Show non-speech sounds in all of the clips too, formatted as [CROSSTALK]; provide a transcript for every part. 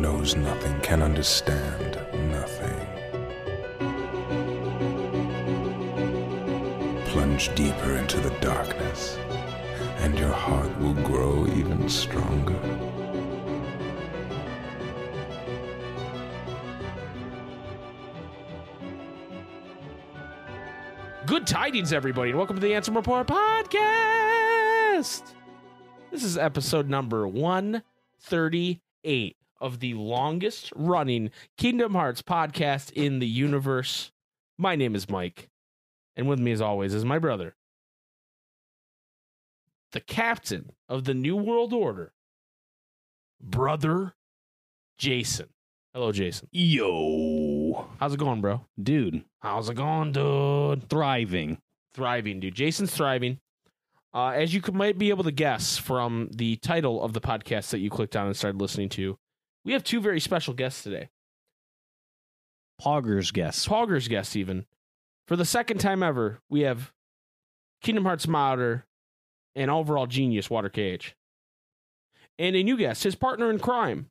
knows nothing can understand nothing. Plunge deeper into the darkness, and your heart will grow even stronger. Good tidings, everybody, and welcome to the Ansem Report podcast. This is episode number 138 of the longest running Kingdom Hearts podcast in the universe. My name is Mike, and with me, as always, is my brother, the captain of the New World Order, brother Jason. Hello, Jason. Yo, How's it going, bro? dude, How's it going, dude? thriving. thriving, dude. Jason's thriving. Uh, as you could, might be able to guess from the title of the podcast that you clicked on and started listening to, we have two very special guests today. Poggers guests. Poggers guests, even. For the second time ever, we have Kingdom Hearts modder and overall genius Water KH. And a new guest, his partner in crime,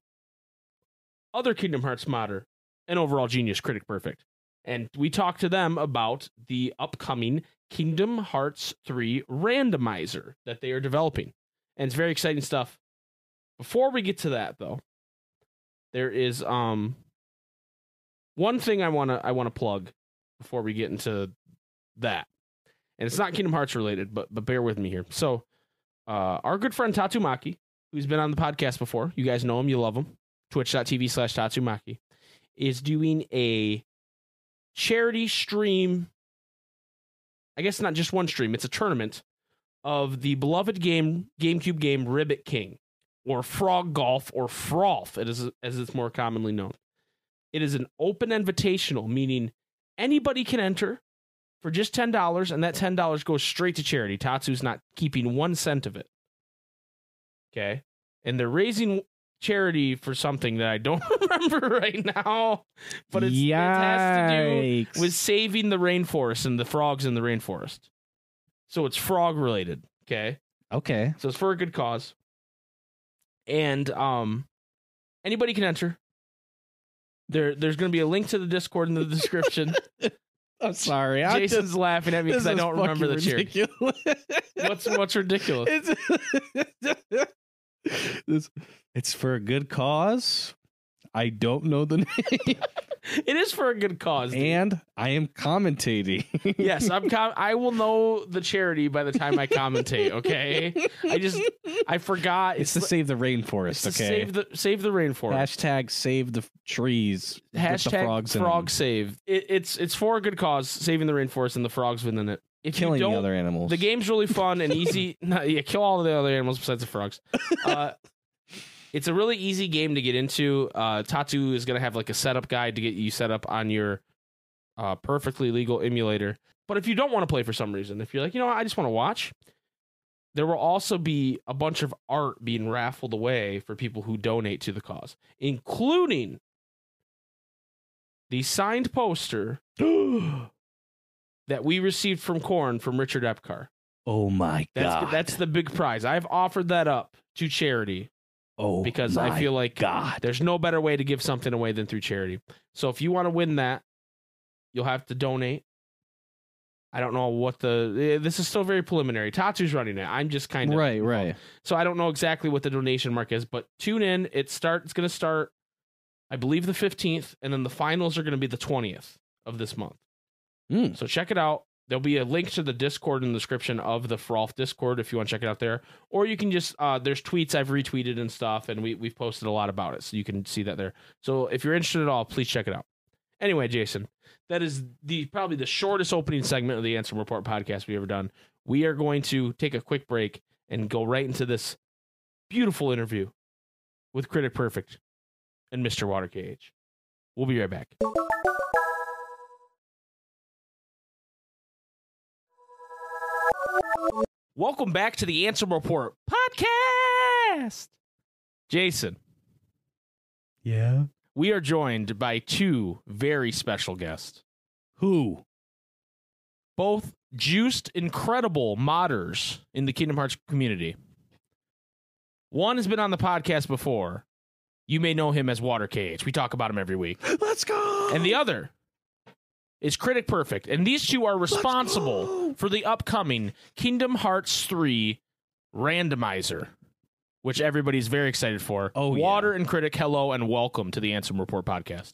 other Kingdom Hearts modder and overall genius Critic Perfect. And we talked to them about the upcoming Kingdom Hearts 3 randomizer that they are developing. And it's very exciting stuff. Before we get to that though, there is um one thing I want to I want to plug before we get into that. And it's not Kingdom Hearts related, but but bear with me here. So, uh our good friend Tatsumaki, who's been on the podcast before, you guys know him, you love him, twitch.tv slash Tatsumaki, is doing a charity stream. I guess not just one stream, it's a tournament of the beloved game GameCube game Ribbit King, or Frog Golf, or Frolf, it is as it's more commonly known. It is an open invitational, meaning anybody can enter for just ten dollars, and that ten dollars goes straight to charity. Tatsu's not keeping one cent of it. Okay, and they're raising charity for something that I don't [LAUGHS] remember right now, but it's, it has to do with saving the rainforest and the frogs in the rainforest. So it's frog related. Okay. okay. So it's for a good cause. And um anybody can enter. There there's gonna be a link to the Discord in the description. [LAUGHS] I'm sorry. I Jason's just, laughing at me because I don't remember the ridiculous. What's what's ridiculous? [LAUGHS] It's, [LAUGHS] it's for a good cause. I don't know the [LAUGHS] name, It is for a good cause. dude. and I am commentating. [LAUGHS] yes, I'm com- I will know the charity by the time I commentate, okay? I just I forgot It's to li- save the it's rainforest. to Okay. save the save the rainforest. Hashtag save the trees. Hashtag the frogs frog save. It, it's it's for a good cause, saving the rainforest and the frogs within it. If killing the other animals. the game's really fun and easy. [LAUGHS] no, yeah, kill all the other animals besides the frogs. Uh, it's a really easy game to get into. Uh, Tatsu is gonna have like a setup guide to get you set up on your uh, perfectly legal emulator. But if you don't want to play for some reason, if you're like, you know, what, I just want to watch, there will also be a bunch of art being raffled away for people who donate to the cause, including the signed poster [GASPS] that we received from Corn from Richard Epcar. oh my That's god. that's the big prize. I've offered that up to charity oh because I feel like God. there's no better way to give something away than through charity. So if you want to win that, you'll have to donate. I don't know what the eh, this is still very preliminary. Tatsu's running it. I'm just kind of Right, right. So I don't know exactly what the donation mark is, but tune in. It start it's going to start I believe the 15th and then the finals are going to be the 20th of this month. Mm. So check it out. There'll be a link to the Discord in the description of the Frolf Discord if you want to check it out there. Or you can just uh, there's tweets I've retweeted and stuff, and we we've posted a lot about it, so you can see that there. So if you're interested at all, please check it out. Anyway, Jason, that is the probably the shortest opening segment of the Ansem Report podcast we've ever done. We are going to take a quick break and go right into this beautiful interview with Critic Perfect and Mr. Water KH. We'll be right back. Welcome back to the Ansem Report podcast. Jason, Yeah. we are joined by two very special guests, Who? both juiced, incredible modders in the Kingdom Hearts community. One has been on the podcast before, You may know him as Water KH. We talk about him every week. Let's go. And the other is Critic Perfect. And these two are responsible for the upcoming Kingdom Hearts 3 randomizer, which everybody's very excited for. Oh, yeah. Water and Critic, hello and welcome to the Ansem Report podcast.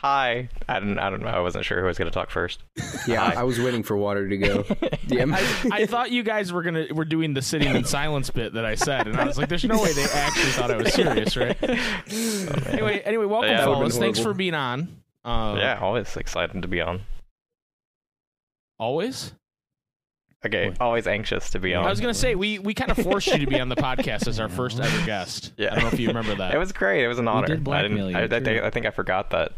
Hi. I don't. I don't know. I wasn't sure who was going to talk first. [LAUGHS] Yeah, Hi. I was waiting for water to go. [LAUGHS] Yeah, I, I thought you guys were gonna were doing the sitting in silence bit that I said, and I was like, "There's no way they actually thought I was serious, right?" [LAUGHS] Oh, anyway, anyway, welcome, Yeah, that would've fellas. Thanks for being on. Uh, yeah, always excited to be on. always. Okay, always anxious to be on. I was gonna say we we kind of [LAUGHS] forced you to be on the podcast as our first ever guest. Yeah. I don't know if you remember that. [LAUGHS] It was great. It was an honor. did I blackmail didn't. I, I, think. I think I forgot that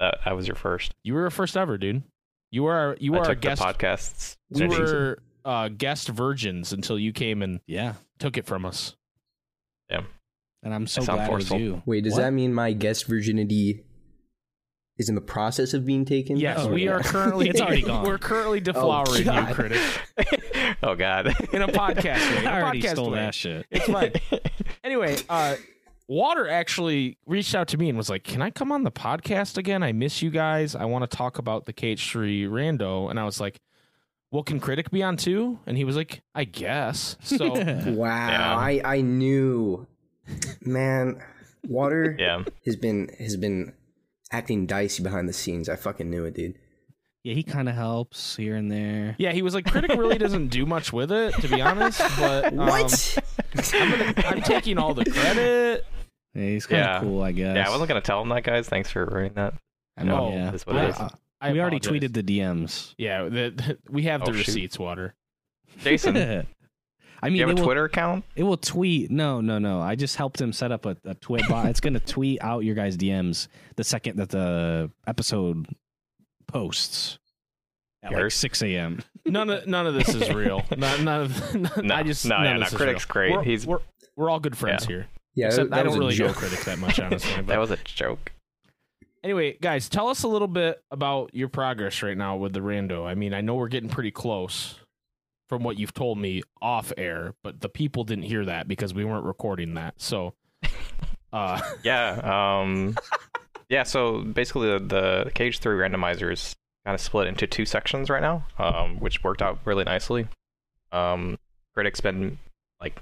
that I was your first. you were a first ever, dude. You were our, you I were a guest. the podcasts. we seriously. were uh, guest virgins until you came and Yeah. took it from us. Yeah, and I'm so glad forceful. it was you. Wait, does What? that mean my guest virginity is in the process of being taken? Yes, Oh, we yeah. are currently It's already [LAUGHS] gone. We're currently deflowering you, critic, [LAUGHS] oh God. in a podcast way. [LAUGHS] In a I already podcast stole way. that shit. It's fine. anyway, uh, Water actually reached out to me and was like, "Can I come on the podcast again? I miss you guys. I want to talk about the KH3 rando." And I was like, "Well, can Critic be on too?" And he was like, "I guess." So Wow, Yeah. I I knew, man. Water yeah. has been has been acting dicey behind the scenes. I fucking knew it, dude. yeah, he kind of helps here and there. yeah, he was like, "Critic really doesn't do much with it, to be honest." But [LAUGHS] um, what? I'm, gonna, I'm taking all the credit. Yeah, he's kind of Yeah. cool, I guess. Yeah. I wasn't gonna tell him that, guys. Thanks for ruining that. I know. Oh, yeah. that's what it is. I- I we already tweeted the DMs. Yeah, the, the- we have the Oh, shoot. receipts. Water. Jason, do [LAUGHS] I mean, you have a will, Twitter account? it will tweet. No, no, no. I just helped him set up a, a tweet bot. it's going [LAUGHS] to tweet out your guys' DMs the second that the episode posts at like 6 a.m. None of none of this is [LAUGHS] real. None, none of [LAUGHS] No, I just no, none yeah, of no, this is Critic's real. great. We're, He's- we're, we're all good friends Yeah. here. Yeah, Except that I don't a really know joke. Critic that much, honestly. That was a joke. anyway, guys, tell us a little bit about your progress right now with the rando. I mean, I know we're getting pretty close from what you've told me off air, but the people didn't hear that because we weren't recording that. So, [LAUGHS] uh, Yeah. [LAUGHS] Um, yeah. So basically, the, the KH Three randomizer is kind of split into two sections right now, um, which worked out really nicely. Um, Critic's been like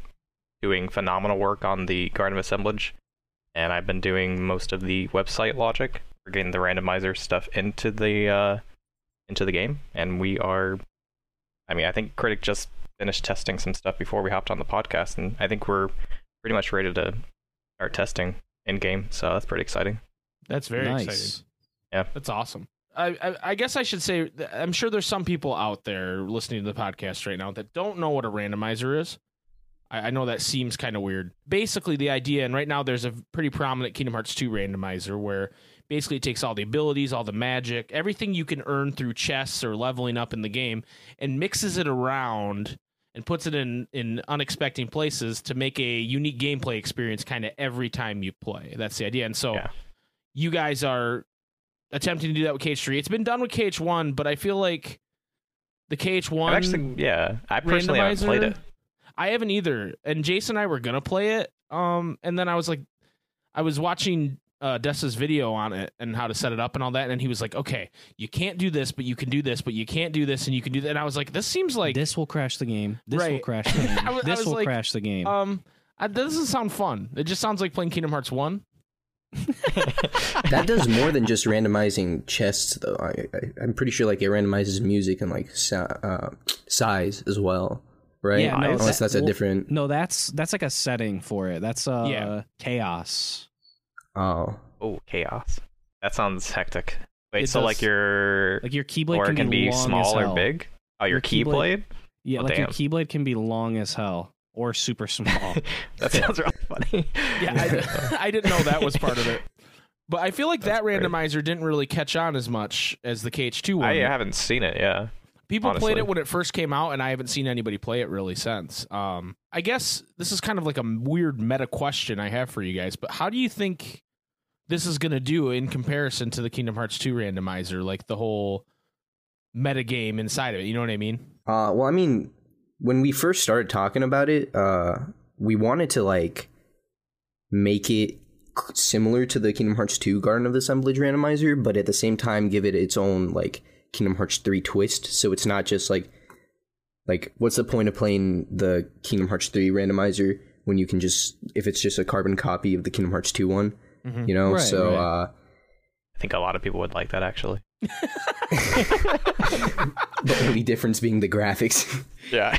doing phenomenal work on the Garden of Assemblage, and I've been doing most of the website logic for getting the randomizer stuff into the uh, into the game. And we are, I mean, I think Critic just finished testing some stuff before we hopped on the podcast, and I think we're pretty much ready to start testing in game. So that's pretty exciting. that's very nice. exciting. Yeah. That's awesome. I, I, I guess I should say I'm sure there's some people out there listening to the podcast right now that don't know what a randomizer is. I, I know that seems kind of weird. Basically, the idea, and right now there's a pretty prominent Kingdom Hearts 2 randomizer where basically it takes all the abilities, all the magic, everything you can earn through chests or leveling up in the game, and mixes it around and puts it in in unexpected places to make a unique gameplay experience kind of every time you play. That's the idea. And so Yeah. you guys are attempting to do that with KH3. It's been done with KH1, but I feel like the KH1 I've actually, yeah, I personally haven't played it. I haven't either. And Jason and I were gonna play it. Um, and then I was like, I was watching uh, Dessa's video on it and how to set it up and all that, and he was like, "Okay, you can't do this, but you can do this, but you can't do this, and you can do that." And I was like, "This seems like this will crash the game. This will crash [LAUGHS] the game. I was- I this will like, crash the game. um, I, that doesn't sound fun. It just sounds like playing Kingdom Hearts One." [LAUGHS] that does more than just randomizing chests, though. I, I, I'm pretty sure like it randomizes music and like si- uh, size as well, right? Yeah, no, Unless that- that's a well, different. no, that's that's like a setting for it. That's uh Yeah. chaos. Oh, Oh, chaos. That sounds hectic. Wait, It so does. like your Like your keyblade or can, it can be, be long small as or big? Oh, your, Your keyblade- keyblade? Yeah, Oh, like your damn. keyblade can be long as hell or super small. [LAUGHS] that sounds really funny. Yeah, I, [LAUGHS] I didn't know that was part of it. But I feel like That's that great. randomizer didn't really catch on as much as the KH2 one. I haven't seen it. Yeah. People played it when it first came out, and I haven't seen anybody play it really since. Um, I guess this is kind of like a weird meta question I have for you guys, but how do you think this is going to do in comparison to the Kingdom Hearts 2 randomizer? Like the whole meta game inside of it, you know what I mean? uh, well, I mean, when we first started talking about it, uh, we wanted to like make it similar to the Kingdom Hearts 2 Garden of the Assemblage randomizer, but at the same time give it its own like Kingdom Hearts 3 twist. So it's not just like like what's the point of playing the Kingdom Hearts 3 randomizer when you can just if it's just a carbon copy of the Kingdom Hearts 2 one, Mhm. you know? Right, so right. uh I think a lot of people would like that actually. [LAUGHS] [LAUGHS] the only difference being the graphics. Yeah.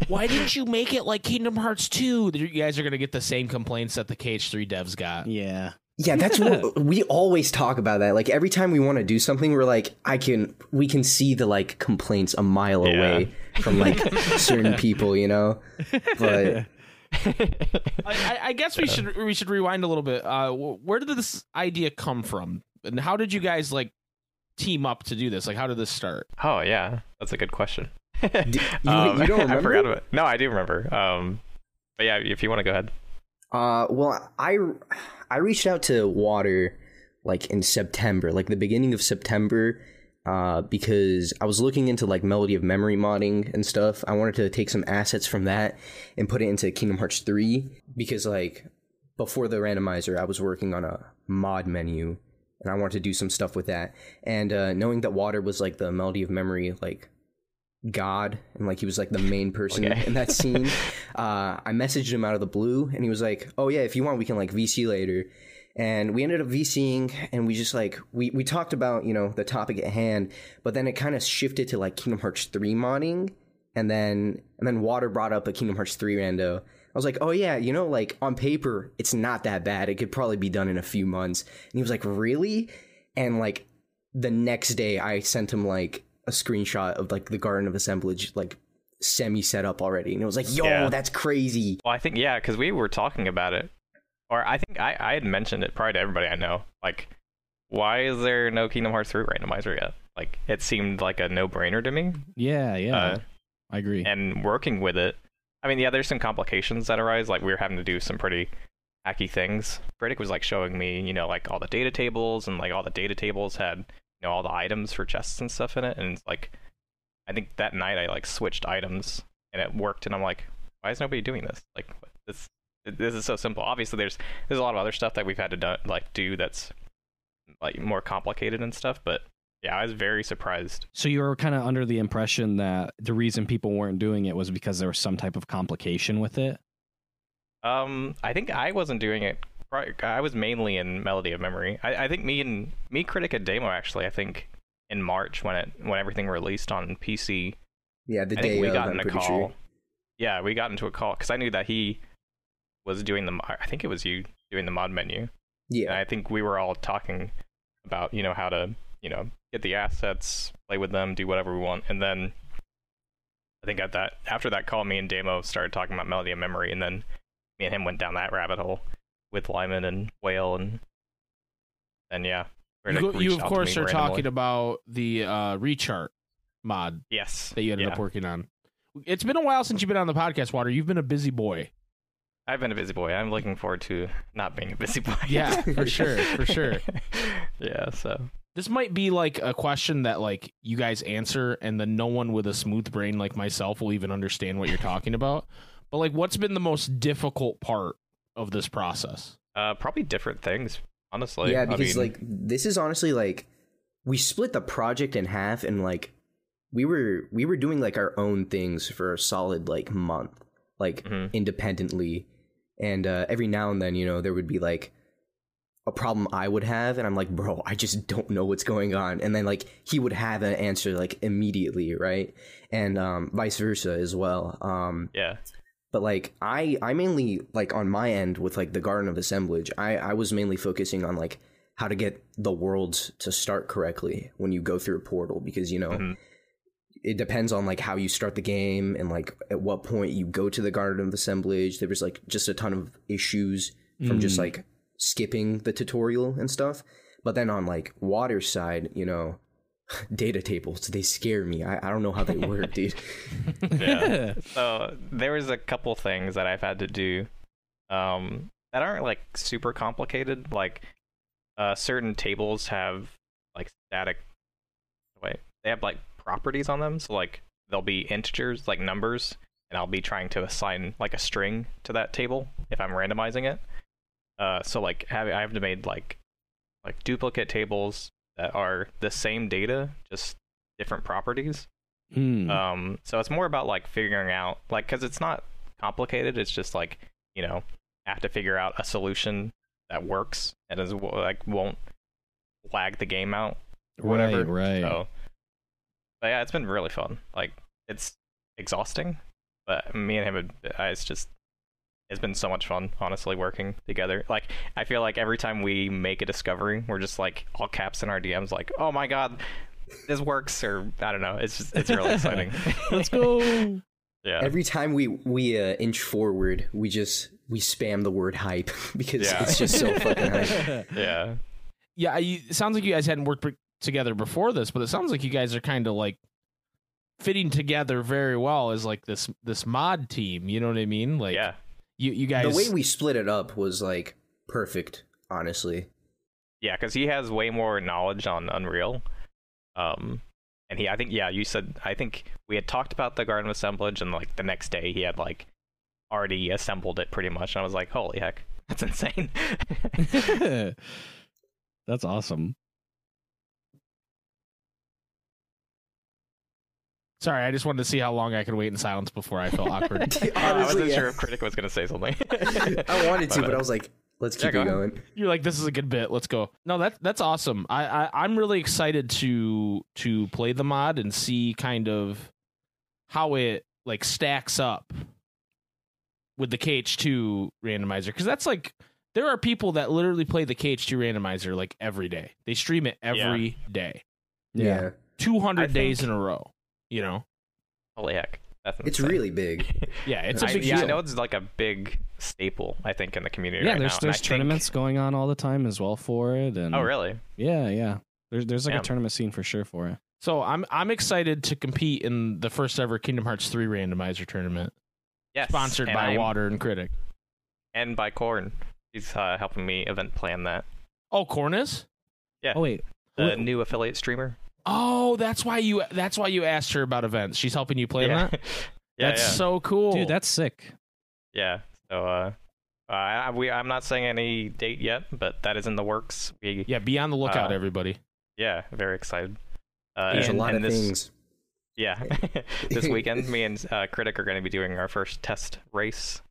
[LAUGHS] Why didn't you make it like Kingdom Hearts 2? You guys are going to get the same complaints that the KH3 devs got. Yeah. Yeah, that's what we always talk about that. Like every time we want to do something, we're like, I can, we can see the like complaints a mile Yeah. away from like certain [LAUGHS] people, you know. But I, I, I guess we should we should rewind a little bit. Uh, where did this idea come from, and how did you guys like team up to do this? Like, how did this start? oh yeah, that's a good question. [LAUGHS] you- Um, you don't [LAUGHS] I remember? forgot about. No, I do remember. Um, but yeah, if you want to go ahead. Uh, well, I I reached out to Water like in September, like the beginning of September, uh, because I was looking into like Melody of Memory modding and stuff. I wanted to take some assets from that and put it into Kingdom Hearts 3 because like before the randomizer, I was working on a mod menu and I wanted to do some stuff with that. And uh, knowing that Water was like the Melody of Memory like god and like he was like the main person Okay. in that [LAUGHS] scene, uh, I messaged him out of the blue and he was like, "Oh yeah, if you want, we can like VC later." And we ended up VCing and we just like we we talked about you know the topic at hand, but then it kind of shifted to like Kingdom Hearts three modding, and then and then Water brought up a Kingdom Hearts three rando. I was like, oh yeah, you know, like on paper, it's not that bad. It could probably be done in a few months. And he was like, really? And like the next day, I sent him like a screenshot of like the Garden of Assemblage, like semi set up already, and it was like, yo, Yeah. that's crazy. Well, I think yeah, because we were talking about it, or I think I I had mentioned it probably to everybody I know. Like, why is there no Kingdom Hearts 3 randomizer yet? Like, it seemed like a no brainer to me. Yeah, yeah. Uh, I agree. and working with it. I mean, yeah, there's some complications that arise. Like we were having to do some pretty hacky things. Critic was like showing me, you know, like all the data tables and like all the data tables had, you know, all the items for chests and stuff in it. And like, I think that night I like switched items and it worked. And I'm like, why is nobody doing this? Like this, this is so simple. Obviously, there's there's a lot of other stuff that we've had to do, like do that's like more complicated and stuff. But yeah, I was very surprised. So you were kind of under the impression that the reason people weren't doing it was because there was some type of complication with it. Um, I think I wasn't doing it. I was mainly in Melody of Memory. I, I think me and me, Critic, and Damo actually. I think in March when it when everything released on PC, Yeah, the I day we got in a call. sure. Yeah, we got into a call because I knew that he was doing the. I think it was you doing the mod menu. And Yeah, I think we were all talking about you know how to you know get the assets, play with them, do whatever we want, and then I think at that after that call, me and Damo started talking about Melody of Memory, and then me and him went down that rabbit hole with Lyman and Whale, and and yeah, You, you of course are randomly. talking about the uh, rechart mod yes that you ended yeah. up working on. It's been a while since you've been on the podcast, Water. You've been a busy boy. I've been a busy boy. I'm looking forward to not being a busy boy. Yeah, [LAUGHS] for sure, for sure. [LAUGHS] yeah, so This might be like a question that like you guys answer, and then no one with a smooth brain like myself will even understand what you're talking about. But like, what's been the most difficult part of this process? uh, probably different things. Honestly, yeah, I because mean, like this is honestly like we split the project in half, and like we were we were doing like our own things for a solid like month, like Mhm. independently, and uh, every now and then, you know, there would be like a problem I would have, and I'm like, bro, I just don't know what's going on, and then like he would have an answer like immediately, right, and um, vice versa as well. Um, yeah, but like i i mainly like on my end with like the garden of assemblage i i was mainly focusing on like how to get the worlds to start correctly when you go through a portal because you know Mhm. it depends on like how you start the game and like at what point you go to the garden of assemblage there was like just a ton of issues from just Mm. like skipping the tutorial and stuff but then on like water side you know [LAUGHS] data tables they scare me i, I don't know how they work [LAUGHS] dude yeah. [LAUGHS] so there was a couple things that I've had to do um, that aren't like super complicated. Like uh, certain tables have like static. Wait, they have like properties on them. So like they'll be integers, like numbers, and I'll be trying to assign like a string to that table if I'm randomizing it. Uh, so like have I have to made like like duplicate tables that are the same data, just different properties. Hmm. Um, so it's more about like figuring out like because it's not complicated. It's just like you know I have to figure out a solution that works and is like won't lag the game out or whatever. Right, right. So, but yeah, it's been really fun. Like it's exhausting, but me and him, it's just it's been so much fun. Honestly, working together. Like I feel like every time we make a discovery, we're just like all caps in our DMs, like, oh my god. This works, or I don't know. It's just it's really [LAUGHS] exciting. Let's go. [LAUGHS] yeah, Every time we we uh, inch forward, we just we spam the word hype [LAUGHS] because Yeah. it's just so fucking hype. yeah. Yeah, I, it sounds like you guys hadn't worked pre- together before this, but it sounds like you guys are kind of like fitting together very well as like this this mod team. You know what I mean? Like, yeah, you you guys. The way we split it up was like perfect, honestly. yeah, because he has way more knowledge on Unreal. Um, and he, I think, yeah, you said, I think we had talked about the Garden of Assemblage, and like the next day he had like already assembled it pretty much. And I was like, holy heck, [LAUGHS] that's insane. [LAUGHS] [LAUGHS] That's awesome. Sorry, I just wanted to see how long I could wait in silence before I felt awkward. [LAUGHS] Honestly, I wasn't yeah. sure if Critic was gonna say something. [LAUGHS] I wanted to, My but I was like, let's Yeah, keep go it ahead. going. You're like, this is a good bit. Let's go. No, that that's awesome. I, I I'm really excited to to play the mod and see kind of how it like stacks up with the KH2 randomizer because that's like there are people that literally play the KH2 randomizer like every day. They stream it every day, Yeah, 200 I days think- in a row. You know? holy heck, that's it's insane. really big. [LAUGHS] Yeah, it's a I, big yeah, I know it's like a big staple. I think in the community Yeah, right there's now. and I there's think- tournaments going on all the time as well for it, and Oh, really? yeah, yeah. There's there's like Damn. a tournament scene for sure for it. So I'm I'm excited to compete in the first ever Kingdom Hearts 3 randomizer tournament Yes. sponsored by I'm- Water and Critic. and by Corn. He's uh, helping me event plan that. Oh, Cornus? Yeah. Oh wait, The Wh- new affiliate streamer. Oh, that's why you that's why you asked her about events. She's helping you plan yeah. that. [LAUGHS] yeah, that's yeah. so cool, dude, that's sick. Yeah. So uh, uh I, we I'm not saying any date yet, but that is in the works. We yeah. Be on the lookout, Uh, everybody. yeah, very excited. Uh, There's and, a lot and of this, things. Yeah, [LAUGHS] this weekend, me and uh, Critic are going to be doing our first test race.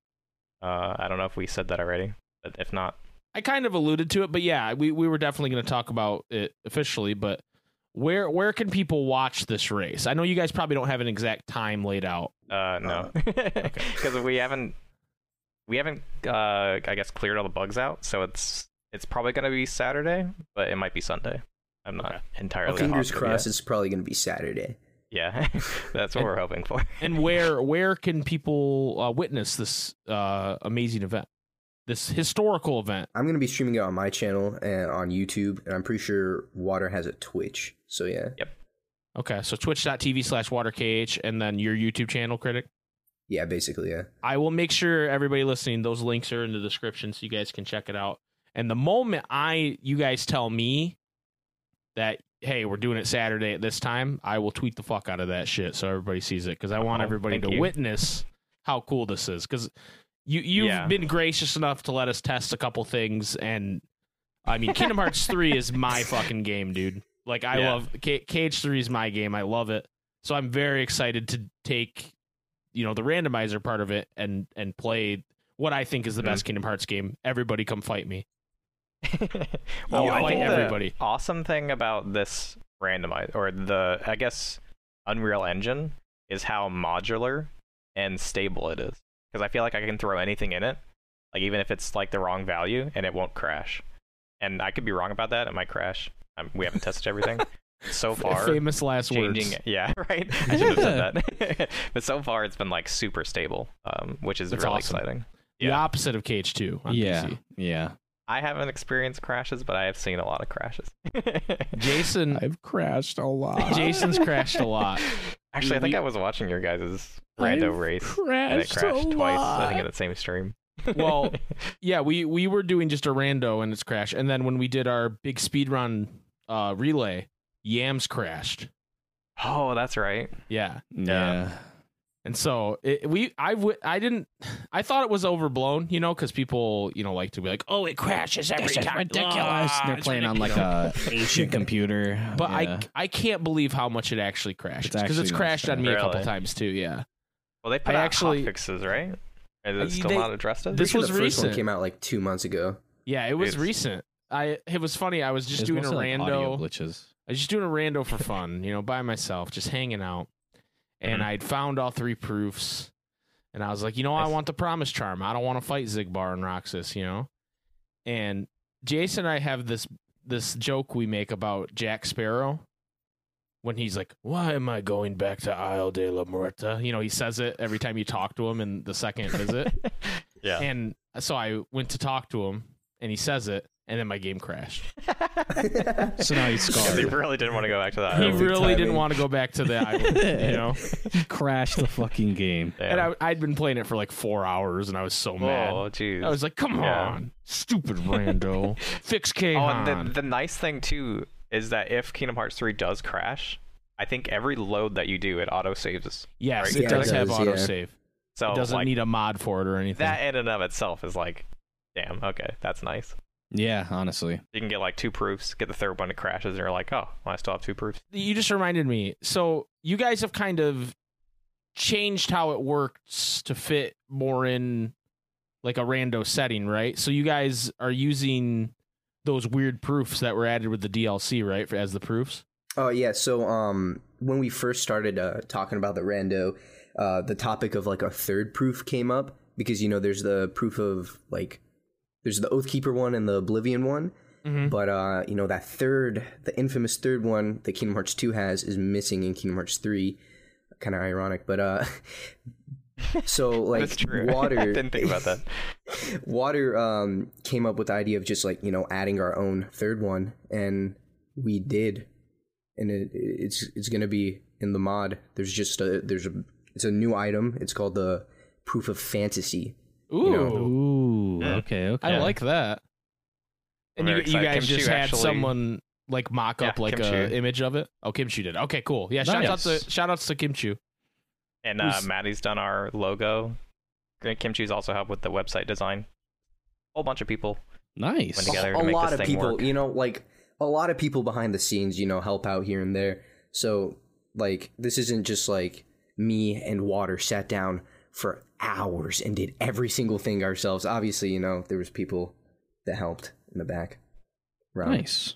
Uh, I don't know if we said that already, but if not, I kind of alluded to it, but yeah, we, we were definitely going to talk about it officially. But where where can people watch this race? I know you guys probably don't have an exact time laid out. uh, no, because [LAUGHS] [LAUGHS] we haven't we haven't uh, I guess cleared all the bugs out, so it's it's probably going to be Saturday, but it might be Sunday. I'm not Okay. entirely Well, fingers crossed, yet. it's probably going to be Saturday. Yeah, [LAUGHS] that's what we're hoping for. And where where can people uh, witness this uh, amazing event, this historical event? I'm going to be streaming it on my channel and on YouTube, and I'm pretty sure Water has a Twitch. So yeah, Yep. Okay, so twitch.tv slash waterkh and then your YouTube channel, Critic. yeah, basically yeah. I will make sure everybody listening, those links are in the description so you guys can check it out. And the moment I you guys tell me that hey, we're doing it Saturday at this time, I will tweet the fuck out of that shit so everybody sees it because I want Oh, everybody to you. witness how cool this is because you you've Yeah. been gracious enough to let us test a couple things and I mean Kingdom Hearts 3 is my fucking game, dude. Like I Yeah. love K- KH3 is my game. I love it. So I'm very excited to take you know the randomizer part of it and and play what I think is the Mhm. best Kingdom Hearts game. Everybody come fight me. [LAUGHS] well, I'll I fight think everybody. the awesome thing about this randomize or the I guess Unreal Engine is how modular and stable it is. Because I feel like I can throw anything in it, like even if it's like the wrong value, and it won't crash. And I could be wrong about that; it might crash. Um, we haven't tested everything [LAUGHS] so far. Famous last Changing, words. yeah, [LAUGHS] right. [LAUGHS] I should have said that. but so far, it's been like super stable, um, which is That's really awesome. exciting. The Yeah. opposite of KH2 on yeah, PC. yeah. I haven't experienced crashes, but I have seen a lot of crashes. Jason I've crashed a lot. Jason's crashed a lot. Actually, I think I was watching your guys' rando I've race, and it crashed, crashed a twice. lot. I think in the same stream. Well, Yeah, we we were doing just a rando and it's crashed. And then when we did our big speed run uh relay, Yams crashed. oh, that's right. Yeah. yeah. And so it, we, I, w- I didn't, I thought it was overblown, you know, because people, you know, like to be like, oh, it crashes every This is time. ridiculous. Ah, They're it's playing on like a [LAUGHS] ancient computer. But Yeah. I, I can't believe how much it actually crashes It's because it's actually crashed on me a couple Really? times too. Yeah, Well, they put I out actually- hot fixes, right? Is Uh, it still they- not addressed? It? this was sure the first recent. one came out like two months ago. yeah, it was It's- recent. I, it was funny. I was just doing a like, rando. glitches. I was just doing a rando for fun, you know, by myself, just hanging out. And Mhm. I'd found all three proofs. And I was like, you know, I want the promise charm. I don't want to fight Xigbar and Roxas, you know? And Jason and I have this this joke we make about Jack Sparrow when he's like, Why am I going back to Isle de la Muerta? You know, he says it every time you talk to him in the second visit. [LAUGHS] yeah. And so I went to talk to him and he says it, and then my game crashed. [LAUGHS] So now he's Because he really didn't want to go back to that. he really timing. didn't want to go back to the [LAUGHS] island, you know. he crashed the fucking game. And Damn. I, I'd been playing it for like four hours, and I was so oh, mad. Oh, jeez. I was like, "Come Yeah. on, stupid rando, [LAUGHS] fix K Oh, and the, the nice thing too is that if Kingdom Hearts 3 does crash, I think every load that you do it auto saves. Yes, Right. it Yeah, does it have does, autosave. So it doesn't like, need a mod for it or anything. that in and of itself is like, damn, okay, that's nice. Yeah, honestly. You can get like two proofs, get the third one, it crashes, and you're like, oh, well, I still have two proofs. you just reminded me. So you guys have kind of changed how it works to fit more in like a rando setting, right? So you guys are using those weird proofs that were added with the DLC, right, for, as the proofs. Oh yeah, so um, when we first started uh, talking about the rando, uh, the topic of like a third proof came up because you know there's the proof of like there's the Oathkeeper one and the Oblivion one, Mhm. but uh, you know that third, the infamous third one that Kingdom Hearts two has is missing in Kingdom Hearts three. Kind of ironic, but uh, [LAUGHS] so [LAUGHS] like [LAUGHS] water I didn't think about that. water um came up with the idea of just like you know adding our own third one and we did and it, it's it's gonna be in the mod there's just a there's a it's a new item it's called the proof of fantasy Ooh, know, Ooh, Yeah. okay, okay. I like that. And you, you guys Kim just Chu had actually- someone like mock up Yeah, like Kim a Chu. image of it. Oh, Kim Chu did. Okay, cool. Yeah, shout out to shout outs to Kim Chu. And uh, Who's- Maddie's done our logo. Kimchi's also helped with the website design. A whole bunch of people. Nice. When together a to make lot this of thing people work. you know like a lot of people behind the scenes you know help out here and there so like this isn't just like me and water sat down for hours and did every single thing ourselves obviously you know there was people that helped in the back Nice.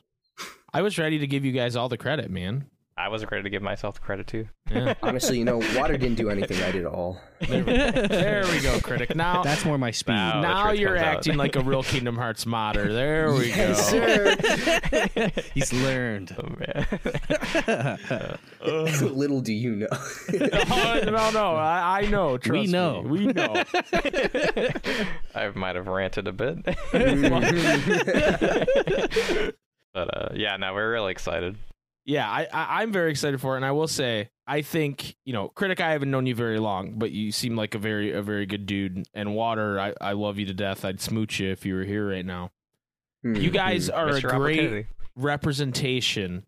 I was ready to give you guys all the credit, man. I wasn't ready to give myself the credit too. Yeah. [LAUGHS] honestly you know water didn't do anything i did all there, we, there we go, critic. Now [LAUGHS] That's more my speed. Now- now you're comes out. acting like a real Kingdom Hearts modder. There we Yes, go. sir. [LAUGHS] He's learned. Oh man. little do you know Oh, no, no, I, I know. Trust me. know. We know. I might have ranted a bit. but uh, yeah, no, we're really excited. Yeah, I, I I'm very excited for it, and I will say, I think you know, critic. I haven't known you very long, but you seem like a very a very good dude. And water, I I love you to death. I'd smooch you if you were here right now. Hmm, you guys hmm. are Mr. a great representation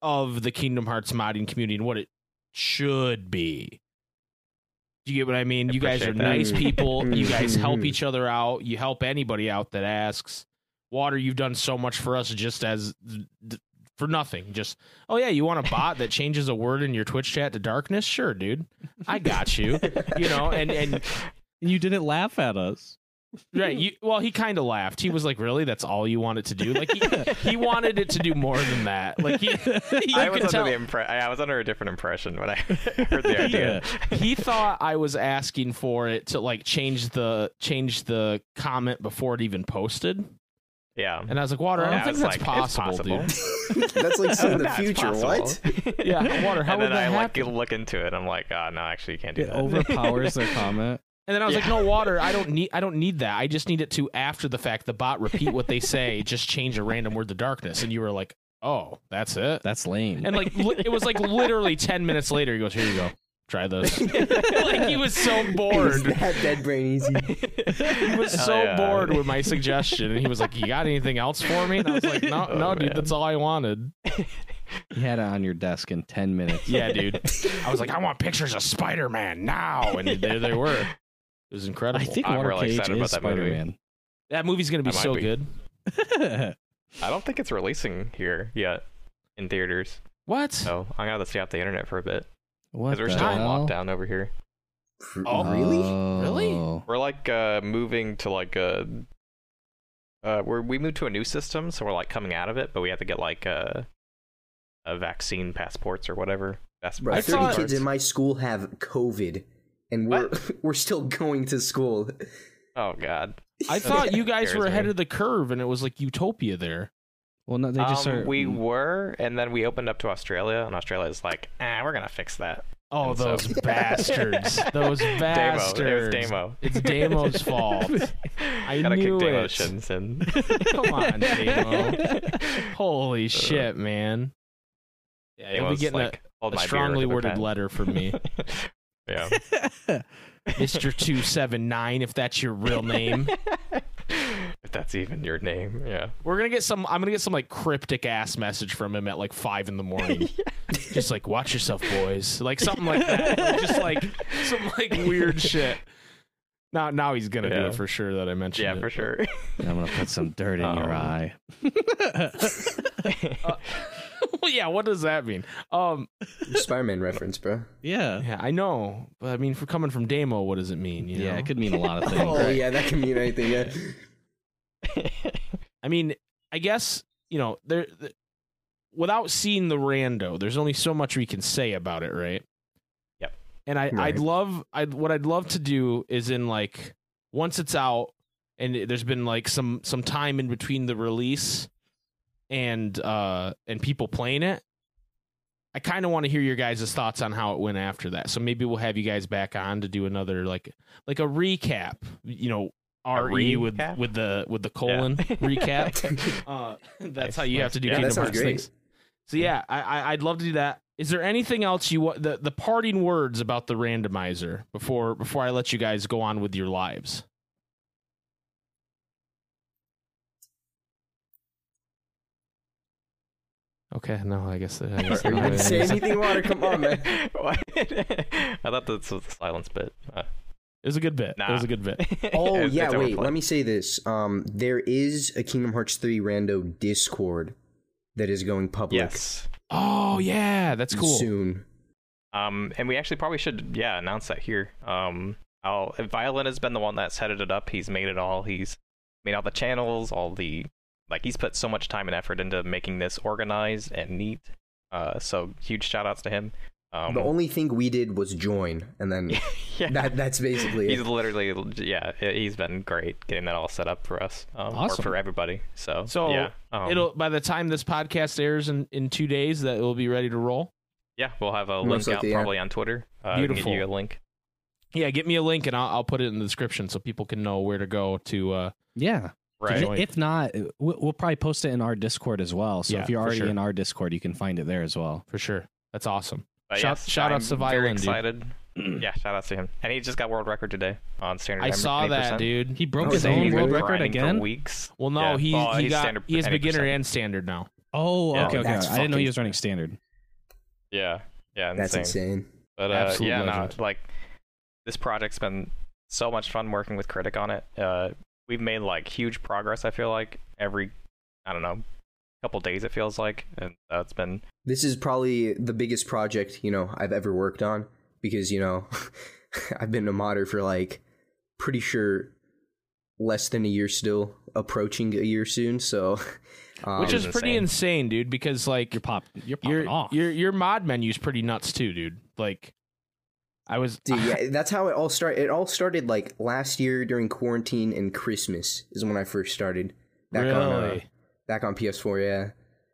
of the Kingdom Hearts modding community and what it should be. Do you get what I mean? you guys are that. nice hmm. people. you guys help each other out. You help anybody out that asks. Water, you've done so much for us just as for nothing. Just oh yeah, you want a bot that changes a word in your Twitch chat to darkness? Sure, dude. I got you. You know, and and [LAUGHS] You didn't laugh at us. Right. You, well, he kind of laughed. He was like, "Really? That's all you wanted to do?" Like he, he wanted it to do more than that. Like he, you I was under tell the impre- I was under a different impression when I [LAUGHS] heard the idea. he thought I was asking for it to like change the change the comment before it even posted, Yeah. and I was like, "Water, I don't think that's like, possible, possible. dude." [LAUGHS] that's like seeing [LAUGHS] the future possible. what [LAUGHS] Yeah, Water, how and would then that I like look into it. I'm like, oh no, actually, you can't do It that. overpowers their comment. And then I was like, "No, Water, I don't need I don't need that. I just need it to after the fact the bot repeat what they say, just change a random word to darkness." And you were like, "Oh, that's it." That's lame. And like li- it was like literally ten minutes later, he goes, "Here you go, try this." [LAUGHS] like he was so Is bored. that dead brain easy He was Oh, so yeah. bored with my suggestion, and he was like, "You got anything else for me?" And I was like, "No, [LAUGHS] oh, no, dude, that's all I wanted." You had it on your desk in ten minutes. Yeah, dude. [LAUGHS] I was like, I want pictures of Spider Man now, and there they were. It was incredible. I think I'm Water really Cage excited about that movie. Spider Man. that movie's gonna be so be. good. I don't think it's releasing here yet in theaters, What? so I'm gonna have to stay off the internet for a bit what because we're the still in hell? lockdown over here. Oh, really? Really? Oh. We're like uh, moving to like a. Uh, we're we moved to a new system, so we're like coming out of it, but we have to get like a, a vaccine passports or whatever. Pass- Bro, I thirty thought- kids in my school have COVID, and we're [LAUGHS] we're still going to school. Oh God. I [LAUGHS] thought you guys Scares were ahead me. of the curve, and it was like utopia there. Well, no, they just um, are. we were, and then we opened up to Australia, and Australia's like, ah, we're gonna fix that. Oh, And so- those bastards! [LAUGHS] Those Damo, bastards! it was Damo. It's Damo's fault. [LAUGHS] I Gotta knew kick Damo it. shins in. [LAUGHS] Come on, Damo. Holy shit, man! Yeah, you'll be getting like, a, a strongly worded pen. letter from me, yeah. Mister Two Seven Nine, if that's your real name. If that's even your name, yeah. We're gonna get some. I'm gonna get some like cryptic ass message from him at like five in the morning. [LAUGHS] Just like watch yourself, boys. Like something like that. Like, just like some like weird shit. Now, now he's gonna do it for sure. That I mentioned. Yeah, it, for but- sure. I'm gonna put some dirt in your Um, eye. well, [LAUGHS] [LAUGHS] [LAUGHS] yeah. What does that mean? Um. Spider-Man reference, bro. yeah. Yeah, I know, but I mean, for coming from Damo, what does it mean? You Yeah, know? it could mean a lot of things. [LAUGHS] Oh yeah, that can mean anything. Yeah. [LAUGHS] I mean, I guess you know there. th- without seeing the rando, there's only so much we can say about it, right? Yep. And I, Right. I'd love, I'd what I'd love to do is in like once it's out and there's been like some some time in between the release and uh and people playing it. I kind of want to hear your guys' thoughts on how it went after that. So maybe we'll have you guys back on to do another like like a recap. You know, re with with the with the colon [LAUGHS] recap. [LAUGHS] Uh, that's Nice, how you have to do Yeah, Kingdom Hearts things. So yeah, I, I I'd love to do that. Is there anything else you want the the parting words about the randomizer before before I let you guys go on with your lives? Okay, no, I guess I guess Are you gonna say [LAUGHS] anything, Water? Come on, man. [LAUGHS] I thought this was the silence bit. Uh, it was a good bit. It was a good bit. [LAUGHS] Oh it's- yeah, it's wait. Let me say this. Um, there is a Kingdom Hearts three rando Discord that is going public Yes. Oh yeah, that's cool. soon. Um, and we actually probably should, yeah, announce that here. Um, I'll, Violin has been the one that's headed it up. He's made it all. He's made all the channels, all the, like, he's put so much time and effort into making this organized and neat. Uh, so huge shout outs to him. Um, the only thing we did was join, and then [LAUGHS] yeah. that that's basically he's it. literally, yeah, he's been great getting that all set up for us, um, or Awesome. for everybody. So, So, yeah, um, It'll by the time this podcast airs in, in two days, that it will be ready to roll. yeah, we'll have a Most link out likely, yeah. probably on Twitter. Uh, Beautiful. Get you a link. Yeah, get me a link and I'll, I'll put it in the description so people can know where to go to. Uh, Yeah. Right. join. If not, we'll, we'll probably post it in our Discord as well. So Yeah, if you're already sure. in our Discord, you can find it there as well. for sure, that's awesome. But Shout- yes, shout I'm outs to very Violin, dude. excited. [CLEARS THROAT] yeah, shout out to him. And he just got world record today on standard. I saw that, 20%. dude. He broke Oh, his own world record grinding for again. weeks. Well, no, Yeah. he Oh, he he's got standard- he has 80%. beginner and standard now. Oh, Yeah. okay, okay. That's I didn't know he was running standard. Yeah, yeah, insane. That's insane. But uh, Absolute yeah, no, like this project's been so much fun working with Critic on it. Uh, we've made like huge progress. I feel like every, I don't know, couple days it feels like, and uh, it's been This is probably the biggest project you know I've ever worked on because you know [LAUGHS] I've been a modder for like pretty sure less than a year still, approaching a year soon. So, [LAUGHS] um, Which is is pretty insane. insane, dude, because like You're pop. You're popping your off. your your mod menu's pretty nuts too, dude. Like I was Dude, yeah, [LAUGHS] that's how it all started. It all started like last year during quarantine and Christmas is when I first started. Back really on uh, back on PS4, yeah.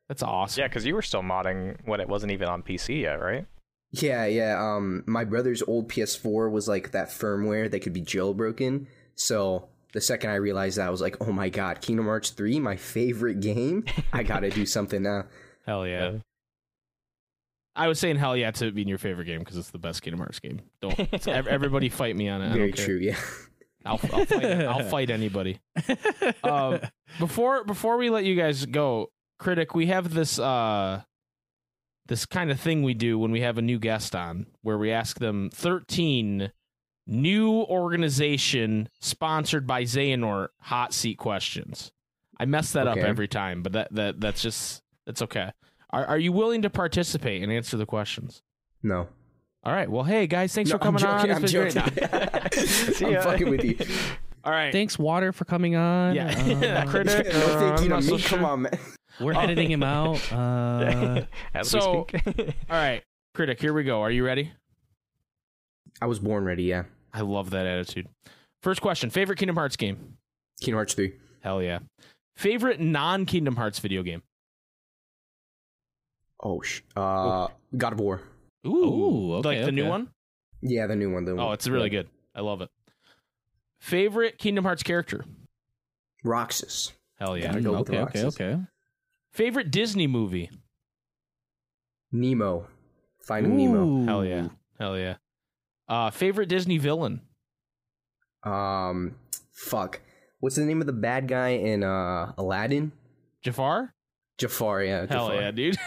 that's awesome. yeah, because you were still modding when it wasn't even on PC yet, right? Yeah, yeah. Um, my brother's old PS4 was like that firmware that could be jailbroken. So the second I realized that, I was like, "Oh my god, Kingdom Hearts 3, my favorite [LAUGHS] game! I gotta do something now." Hell yeah. Yeah. I was saying hell yeah to it being your favorite game because it's the best Kingdom Hearts game. Don't [LAUGHS] it's- everybody fight me on it. Very true. Yeah. I'll, I'll fight. I'll fight anybody. [LAUGHS] Um, before before we let you guys go, critic, we have this uh this kind of thing we do when we have a new guest on, where we ask them 13 new organization sponsored by Xehanort hot seat questions. I mess that up every time, but that that that's just that's okay. Are are you willing to participate and answer the questions? No. All right. Well, hey guys, thanks No, for coming I'm joking. on. I'm It's been joking. great. See I'm ya. fucking with you. [LAUGHS] All right. Thanks, Water, for coming on. Yeah. Uh, [LAUGHS] Critic. no, Uh, thank I'm you to not so me. Come sure. on, man. we're editing him [LAUGHS] out. Uh, As So- we speak. All right, critic. Here we go. Are you ready? I was born ready. Yeah. I love that attitude. First question: Favorite Kingdom Hearts game? Kingdom Hearts three. Hell yeah. Favorite non Kingdom Hearts video game? Oh, sh- uh, God of War. Ooh, okay, like the new one. Yeah, the new one. The Oh, it's really good. I love it. Favorite Kingdom Hearts character? Roxas. Hell yeah. Go okay, okay, Roxas. okay. Favorite Disney movie? Nemo. Finding Nemo. Hell yeah. Hell yeah. Uh, favorite Disney villain? Um, fuck. What's the name of the bad guy in uh Aladdin? Jafar? Jafar. Yeah. Hell Jafar. yeah, dude. [LAUGHS]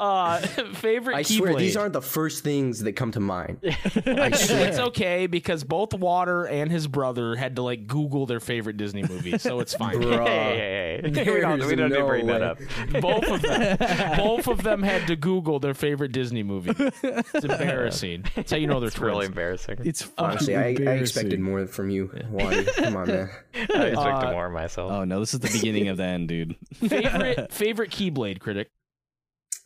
uh, [LAUGHS] favorite I swear Keyblade? these aren't the first things that come to mind. [LAUGHS] I It's, swear. it's okay because both Water and his brother had to like Google their favorite Disney movie, so it's fine. Bruh. [LAUGHS] hey, hey, hey. we don't, we don't need to no bring that up. both of them, both of them had to Google their favorite Disney movie. It's embarrassing. That's how you know they're It's really embarrassing. It's Honestly, I, I expected more from you, Wadi. Come on, man. I expected Uh, more of myself. Oh no, this is the beginning of the end, dude. favorite favorite Keyblade critic.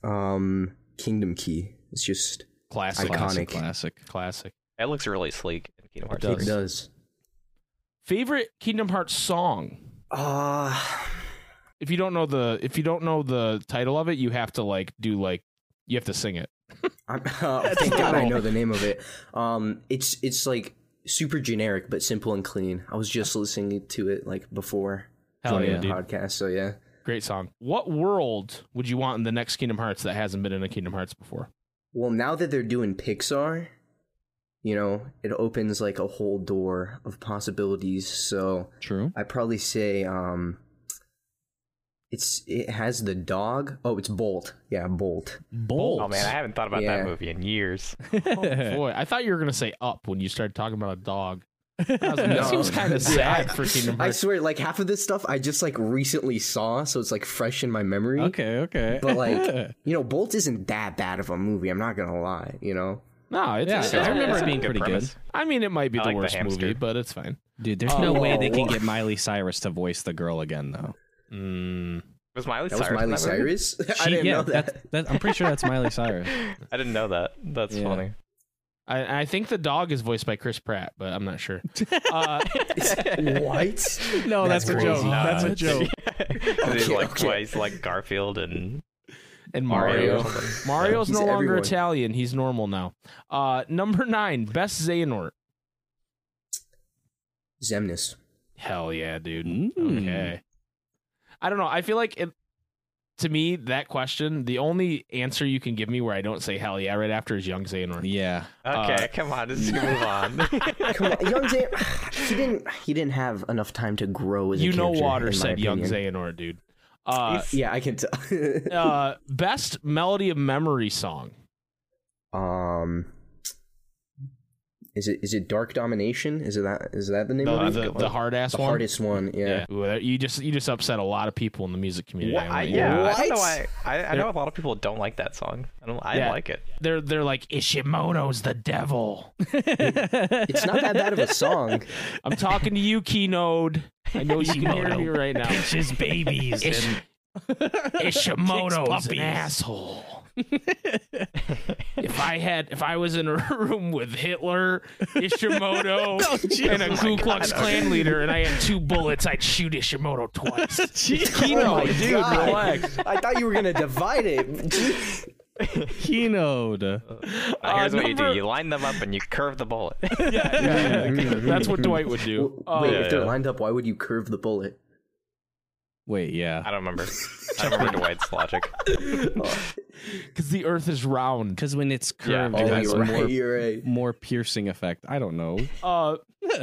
Um, Kingdom Key. It's just Classic, Iconic. Classic, classic. classic. it looks really sleek in Kingdom Hearts. does. it does. Favorite Kingdom Hearts song. Uh If you don't know the if you don't know the title of it, you have to like do like you have to sing it. [LAUGHS] I'm, uh, [LAUGHS] thank God I know the name of it. Um, it's it's like super generic but simple and clean. I was just listening to it like before Hell joining yeah, the dude. podcast. So yeah. Great song. What world would you want in the next Kingdom Hearts that hasn't been in a Kingdom Hearts before? Well, now that they're doing Pixar, you know, it opens like a whole door of possibilities. So True. I probably say um, it's it has the dog. Oh, it's Bolt. Yeah, Bolt. Bolt. Oh man, I haven't thought about Yeah. that movie in years. [LAUGHS] Oh, [LAUGHS] boy, I thought you were gonna say up when you started talking about a dog. I was that No. seems kind of [LAUGHS] sad for Kingdom I swear, like half of this stuff I just like recently saw, so it's like fresh in my memory. okay, okay. But like, [LAUGHS] you know, Bolt isn't that bad of a movie. I'm not gonna lie. You know, no, it's, Yeah, it's- I remember it a being pretty good. premise. I mean, it might be I the like worst hamster. movie, but it's fine. Dude, there's Oh, no way they can get Miley Cyrus to voice the girl again, though. Mm. Was Miley that Cyrus? in Miley that movie? Cyrus. [LAUGHS] I didn't yeah, know that. That's, that, I'm pretty sure that's Miley Cyrus. I didn't know that. That's Yeah. funny. I, I think the dog is voiced by Chris Pratt, but I'm not sure. [LAUGHS] Uh, what? [LAUGHS] No, That's that's, a joke. Nah, that's a it's- joke. [LAUGHS] he's Okay, like okay. twice like Garfield and and Mario. Mario. Mario's He's no longer everyone. Italian. He's normal now. Uh, number nine, best Xehanort. Xemnas. Hell yeah, dude. Mm. Okay. I don't know. I feel like it, to me, that question, the only answer you can give me where I don't say hell yeah right after is young Xehanort. Yeah. Okay, Uh, come on, let's move [LAUGHS] on. Come on, young Zay. [SIGHS] He didn't. He didn't have enough time to grow as a You know, Water in my said young opinion. Xehanort, dude. Uh, Yeah, I can tell. [LAUGHS] uh, best melody of memory song. um, is it is it Dark Domination? Is it that? Is that the name The, of it? the, the hard ass The one. hardest one. Yeah. Ooh, you just you just upset a lot of people in the music community. What? I I, want you to yeah, know. I don't know What? why. I, I know a lot of people don't like that song. I don't. I Yeah. like it. They're they're like Ishimoto's the devil. It's not that bad of a song. [LAUGHS] I'm talking to you, Keynode. I know you can hear me right now. Pinches babies Ish- and Ishimoto's an asshole. [LAUGHS] if I had, if I was in a [LAUGHS] room with Hitler, Ishimoto, [LAUGHS] and a Ku Klux Klan leader, and I had two bullets, I'd shoot Ishimoto twice. Oh dude, God. relax. I thought you were gonna divide it. Keynote. Now, here's Uh, what you do: you line them up and you curve the bullet. Yeah, yeah, yeah. That's what Dwight would do. Uh, Wait, yeah, if they're yeah. lined up, why would you curve the bullet? Wait, yeah. I don't remember. [LAUGHS] I don't remember Dwight's logic. [LAUGHS] Because the Earth is round. Because when it's Yeah, curved, Oh, it has you're more, right. You're right. more piercing effect. I don't know. [LAUGHS] Uh,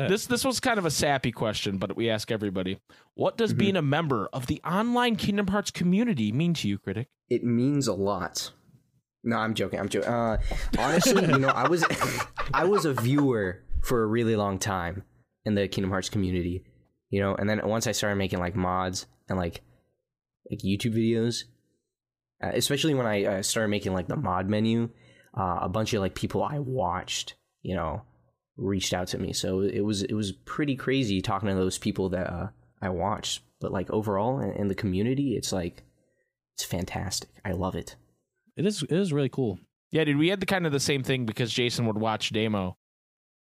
this this was kind of a sappy question, but we ask everybody: What does Mhm. being a member of the online Kingdom Hearts community mean to you, critic? It means a lot. No, I'm joking. I'm joking. Uh, honestly, you know, I was I was a viewer for a really long time in the Kingdom Hearts community. You know, and then once I started making like mods and like like YouTube videos, uh, especially when I uh, started making like the mod menu, uh, a bunch of like people I watched, you know, reached out to me. So it was it was pretty crazy talking to those people that uh, I watched. But like overall in, in the community, it's like it's fantastic. I love it. It is. It is really cool. Yeah, dude, we had the kind of the same thing because Jason would watch Damo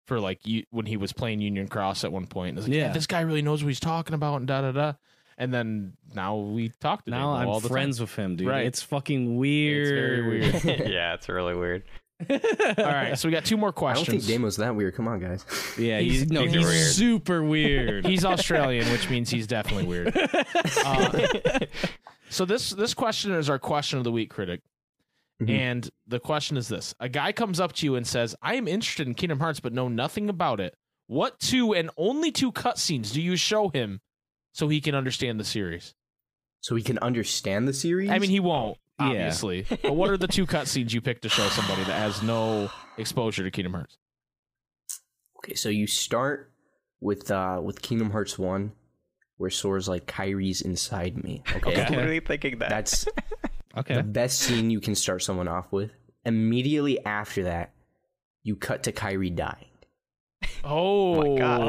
for like you, when he was playing Union Cross at one point. Like, yeah. Yeah. this guy really knows what he's talking about and da da da. And then now we talk to him. Now I'm all the friends with him, dude. Right. It's fucking weird. It's very weird. [LAUGHS] [LAUGHS] yeah, it's really weird. All right, so we got two more questions. I don't questions. think Damo's that weird. Come on, guys. yeah, He's- he's, no, he's he's weird. super weird. He's Australian, which means he's definitely weird. [LAUGHS] Uh, so this this question is our question of the week, critic. Mhm. And the question is this: A guy comes up to you and says, "I am interested in Kingdom Hearts, but know nothing about it. What two and only two cutscenes do you show him so he can understand the series?" So he can understand the series. I mean, he won't, Yeah. obviously. [LAUGHS] but what are the two cutscenes you pick to show somebody that has no exposure to Kingdom Hearts? okay. So you start with uh with Kingdom Hearts One, where Sora's like Kairi's inside me. [LAUGHS] Okay, I'm literally thinking that. that's [LAUGHS] okay. the best scene you can start someone off with. Immediately after that, you cut to Kairi dying. Oh, [LAUGHS] my God.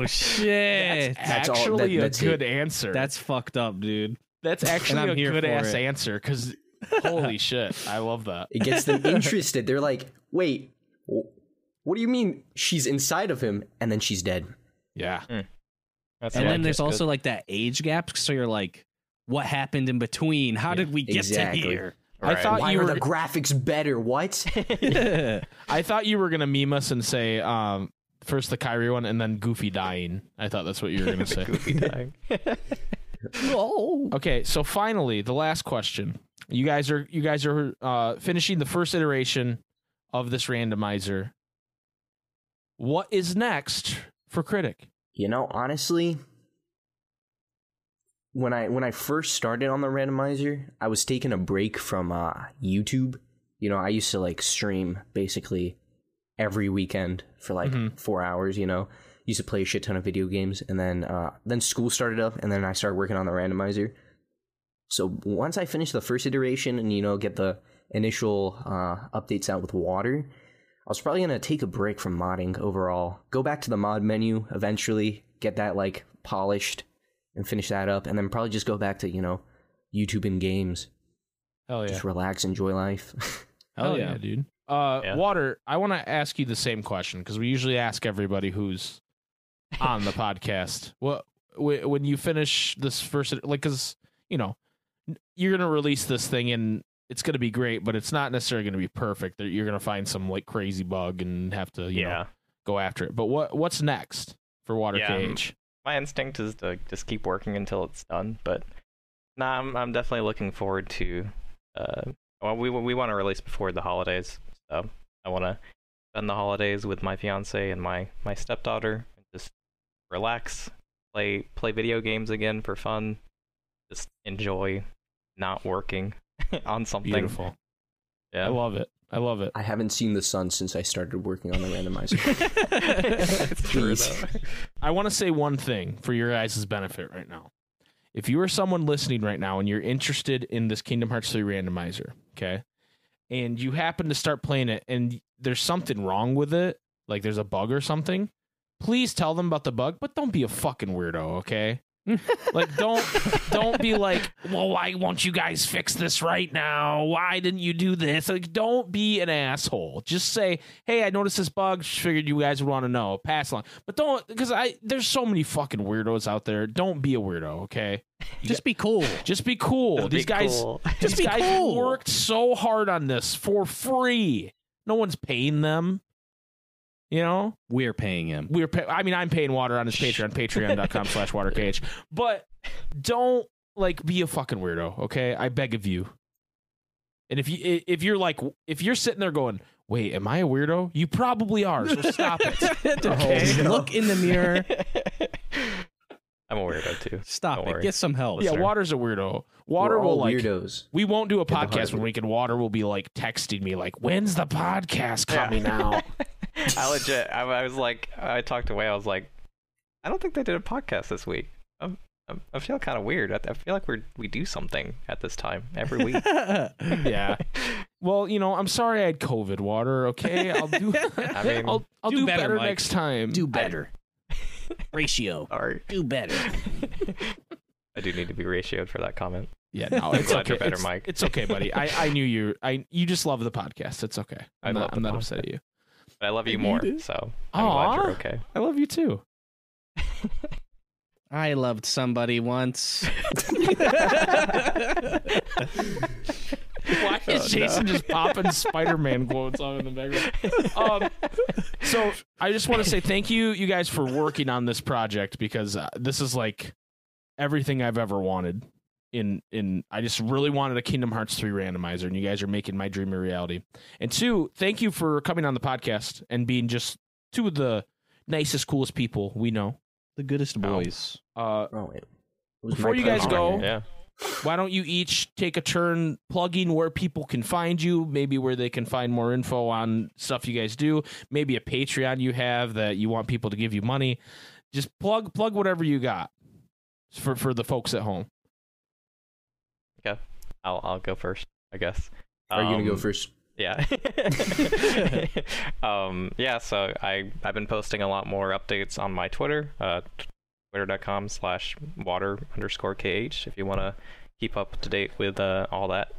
Oh shit! That's That's all- actually that- a good it. answer. That's fucked up, dude. That's actually a good ass it. answer because holy [LAUGHS] shit, I love that. It gets them [LAUGHS] interested. They're like, "Wait, what do you mean she's inside of him and then she's dead?" Yeah, That's And yeah, then there's good. also like that age gap. So you're like, what happened in between? How did we get exactly. to here? I thought Why you are were. the graphics better? What? I thought you were gonna meme us and say um, first the Kairi one and then Goofy dying. I thought that's what you were gonna [LAUGHS] say. Goofy dying. [LAUGHS] Whoa. Okay, so finally, the last question. You guys are you guys are uh, finishing the first iteration of this randomizer. What is next for Critic? You know, honestly, when I when I first started on the randomizer, I was taking a break from uh, YouTube. You know, I used to like stream basically every weekend for like Mhm. four hours. You know, used to play a shit ton of video games, and then uh, then school started up, and then I started working on the randomizer. So once I finish the first iteration and you know get the initial uh, updates out with water, I was probably gonna take a break from modding overall. Go back to the mod menu eventually, get that like polished and finish that up, and then probably just go back to you know YouTube and games. Hell yeah! Just relax, enjoy life. [LAUGHS] Hell yeah, dude. Uh, Yeah. Water, I want to ask you the same question because we usually ask everybody who's on the [LAUGHS] podcast. What wh- when you finish this first, like, because you know you're gonna release this thing and it's gonna be great, but it's not necessarily gonna be perfect. You're gonna find some like crazy bug and have to, you know, yeah. go after it. But what what's next for Water Yeah, KH? My instinct is to just keep working until it's done, but nah, I'm I'm definitely looking forward to. Uh, well, we we want to release before the holidays, so I want to spend the holidays with my fiance and my my stepdaughter and just relax, play play video games again for fun, just enjoy not working [LAUGHS] on something. Beautiful. Yeah. I love it. I love it. I haven't seen the sun since I started working on the randomizer. [LAUGHS] it's true Please. I want to say one thing for your guys' benefit right now. If you are someone listening right now and you're interested in this Kingdom Hearts 3 randomizer, okay, and you happen to start playing it and there's something wrong with it, like there's a bug or something, please tell them about the bug, but don't be a fucking weirdo, okay? [LAUGHS] like don't don't be like, well, why won't you guys fix this right now? Why didn't you do this? Like, don't be an asshole. Just say, hey, I noticed this bug. Just figured you guys would want to know. Pass along, but don't because I there's so many fucking weirdos out there. Don't be a weirdo, okay? Just be cool. Just be cool. Just be These guys, cool. these be guys cool. worked so hard on this for free. No one's paying them. You know, We're paying him. we're pay- I mean, I'm paying water on his [LAUGHS] Patreon, patreon.com slash waterkh. But don't like be a fucking weirdo, okay? I beg of you. And if you if you're like if you're sitting there going, "Wait, am I a weirdo?" You probably are. So stop it. [LAUGHS] Oh, okay. no. Look in the mirror. [LAUGHS] I'm a weirdo too. Stop Don't it. worry. Get some help. Yeah, Listener. water's a weirdo. Water We're will all like weirdos. we won't do a podcast when we can. water will be like texting me like, "When's the podcast coming out?" I legit. I, I was like, I talked away. I was like, I don't think they did a podcast this week. I'm, I'm, I feel kind of weird. I, I feel like we we do something at this time every week. [LAUGHS] yeah. Well, you know, I'm sorry I had COVID. Water. Okay, I'll do. [LAUGHS] I mean, I'll I'll do, do better, better, next time. Do better. Ratio. [LAUGHS] sorry. Do better. I do need to be ratioed for that comment. Yeah, no, it's okay. you're better, it's, Mike. It's okay, buddy. I, I knew you. I you just love the podcast. It's okay. I I'm love not, the I'm not upset at you. But I love you You more, so I'm glad you're okay. I love you too. [LAUGHS] I loved somebody once. [LAUGHS] Why is Oh, no. Jason just popping [LAUGHS] Spider-Man quotes on in the background? Um, so I just want to say thank you, you guys, for working on this project because uh, this is like everything I've ever wanted. In in, I just really wanted a Kingdom Hearts three randomizer, and you guys are making my dream a reality. And two, thank you for coming on the podcast and being just two of the nicest, coolest people we know. the goodest boys. Uh, Oh, it was Before you guys go- Yeah. why don't you each take a turn plugging where people can find you maybe where they can find more info on stuff you guys do maybe a patreon you have that you want people to give you money just plug plug whatever you got for for the folks at home I'll I'll go first, I guess. Are you gonna go Um, first? Yeah. [LAUGHS] um, yeah, so I, I've been posting a lot more updates on my Twitter, uh, twitter.com slash water underscore KH, if you want to keep up to date with uh, all that.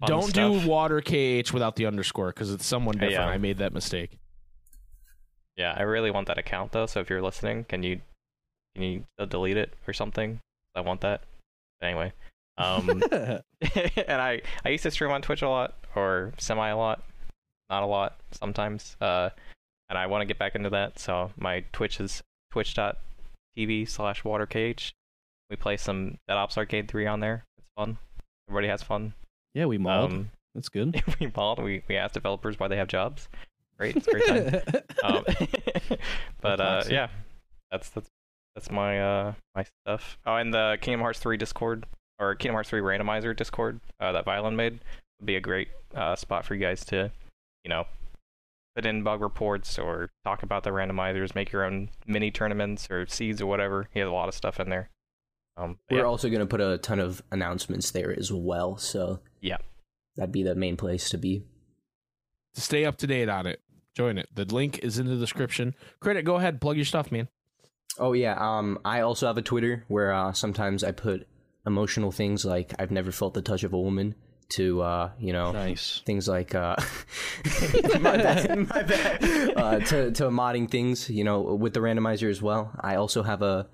fun don't stuff. do water kh without the underscore because it's someone different Yeah. i made that mistake Yeah, I really want that account, though, so if you're listening, can you can you delete it or something? I want that. Anyway. Um, [LAUGHS] and I I used to stream on Twitch a lot or semi a lot, not a lot sometimes. Uh, and I want to get back into that. So my Twitch is twitch.tv slash waterkh. We play some Dead Ops Arcade 3 on there. It's fun. Everybody has fun. yeah, we mauled. Um, [LAUGHS] That's good. [LAUGHS] we mauled. We we asked developers why they have jobs. Great, it's a great time. Um, but uh, yeah, that's that's that's my uh my stuff. Oh, and the Kingdom Hearts 3 Discord or Kingdom Hearts 3 randomizer Discord uh, that Violin made would be a great uh, spot for you guys to, you know, put in bug reports or talk about the randomizers, make your own mini tournaments or seeds or whatever. He has a lot of stuff in there. Um, We're yeah, also gonna put a ton of announcements there as well. So Yeah. that'd be the main place to be. to stay up to date on it join it the link is in the description Critic go ahead plug your stuff man Oh yeah, um, I also have a Twitter where uh, sometimes I put emotional things like "I've never felt the touch of a woman" to uh, you know nice. things like uh, [LAUGHS] my bad, my bad. Uh, to to modding things, you know, with the randomizer as well. I also have a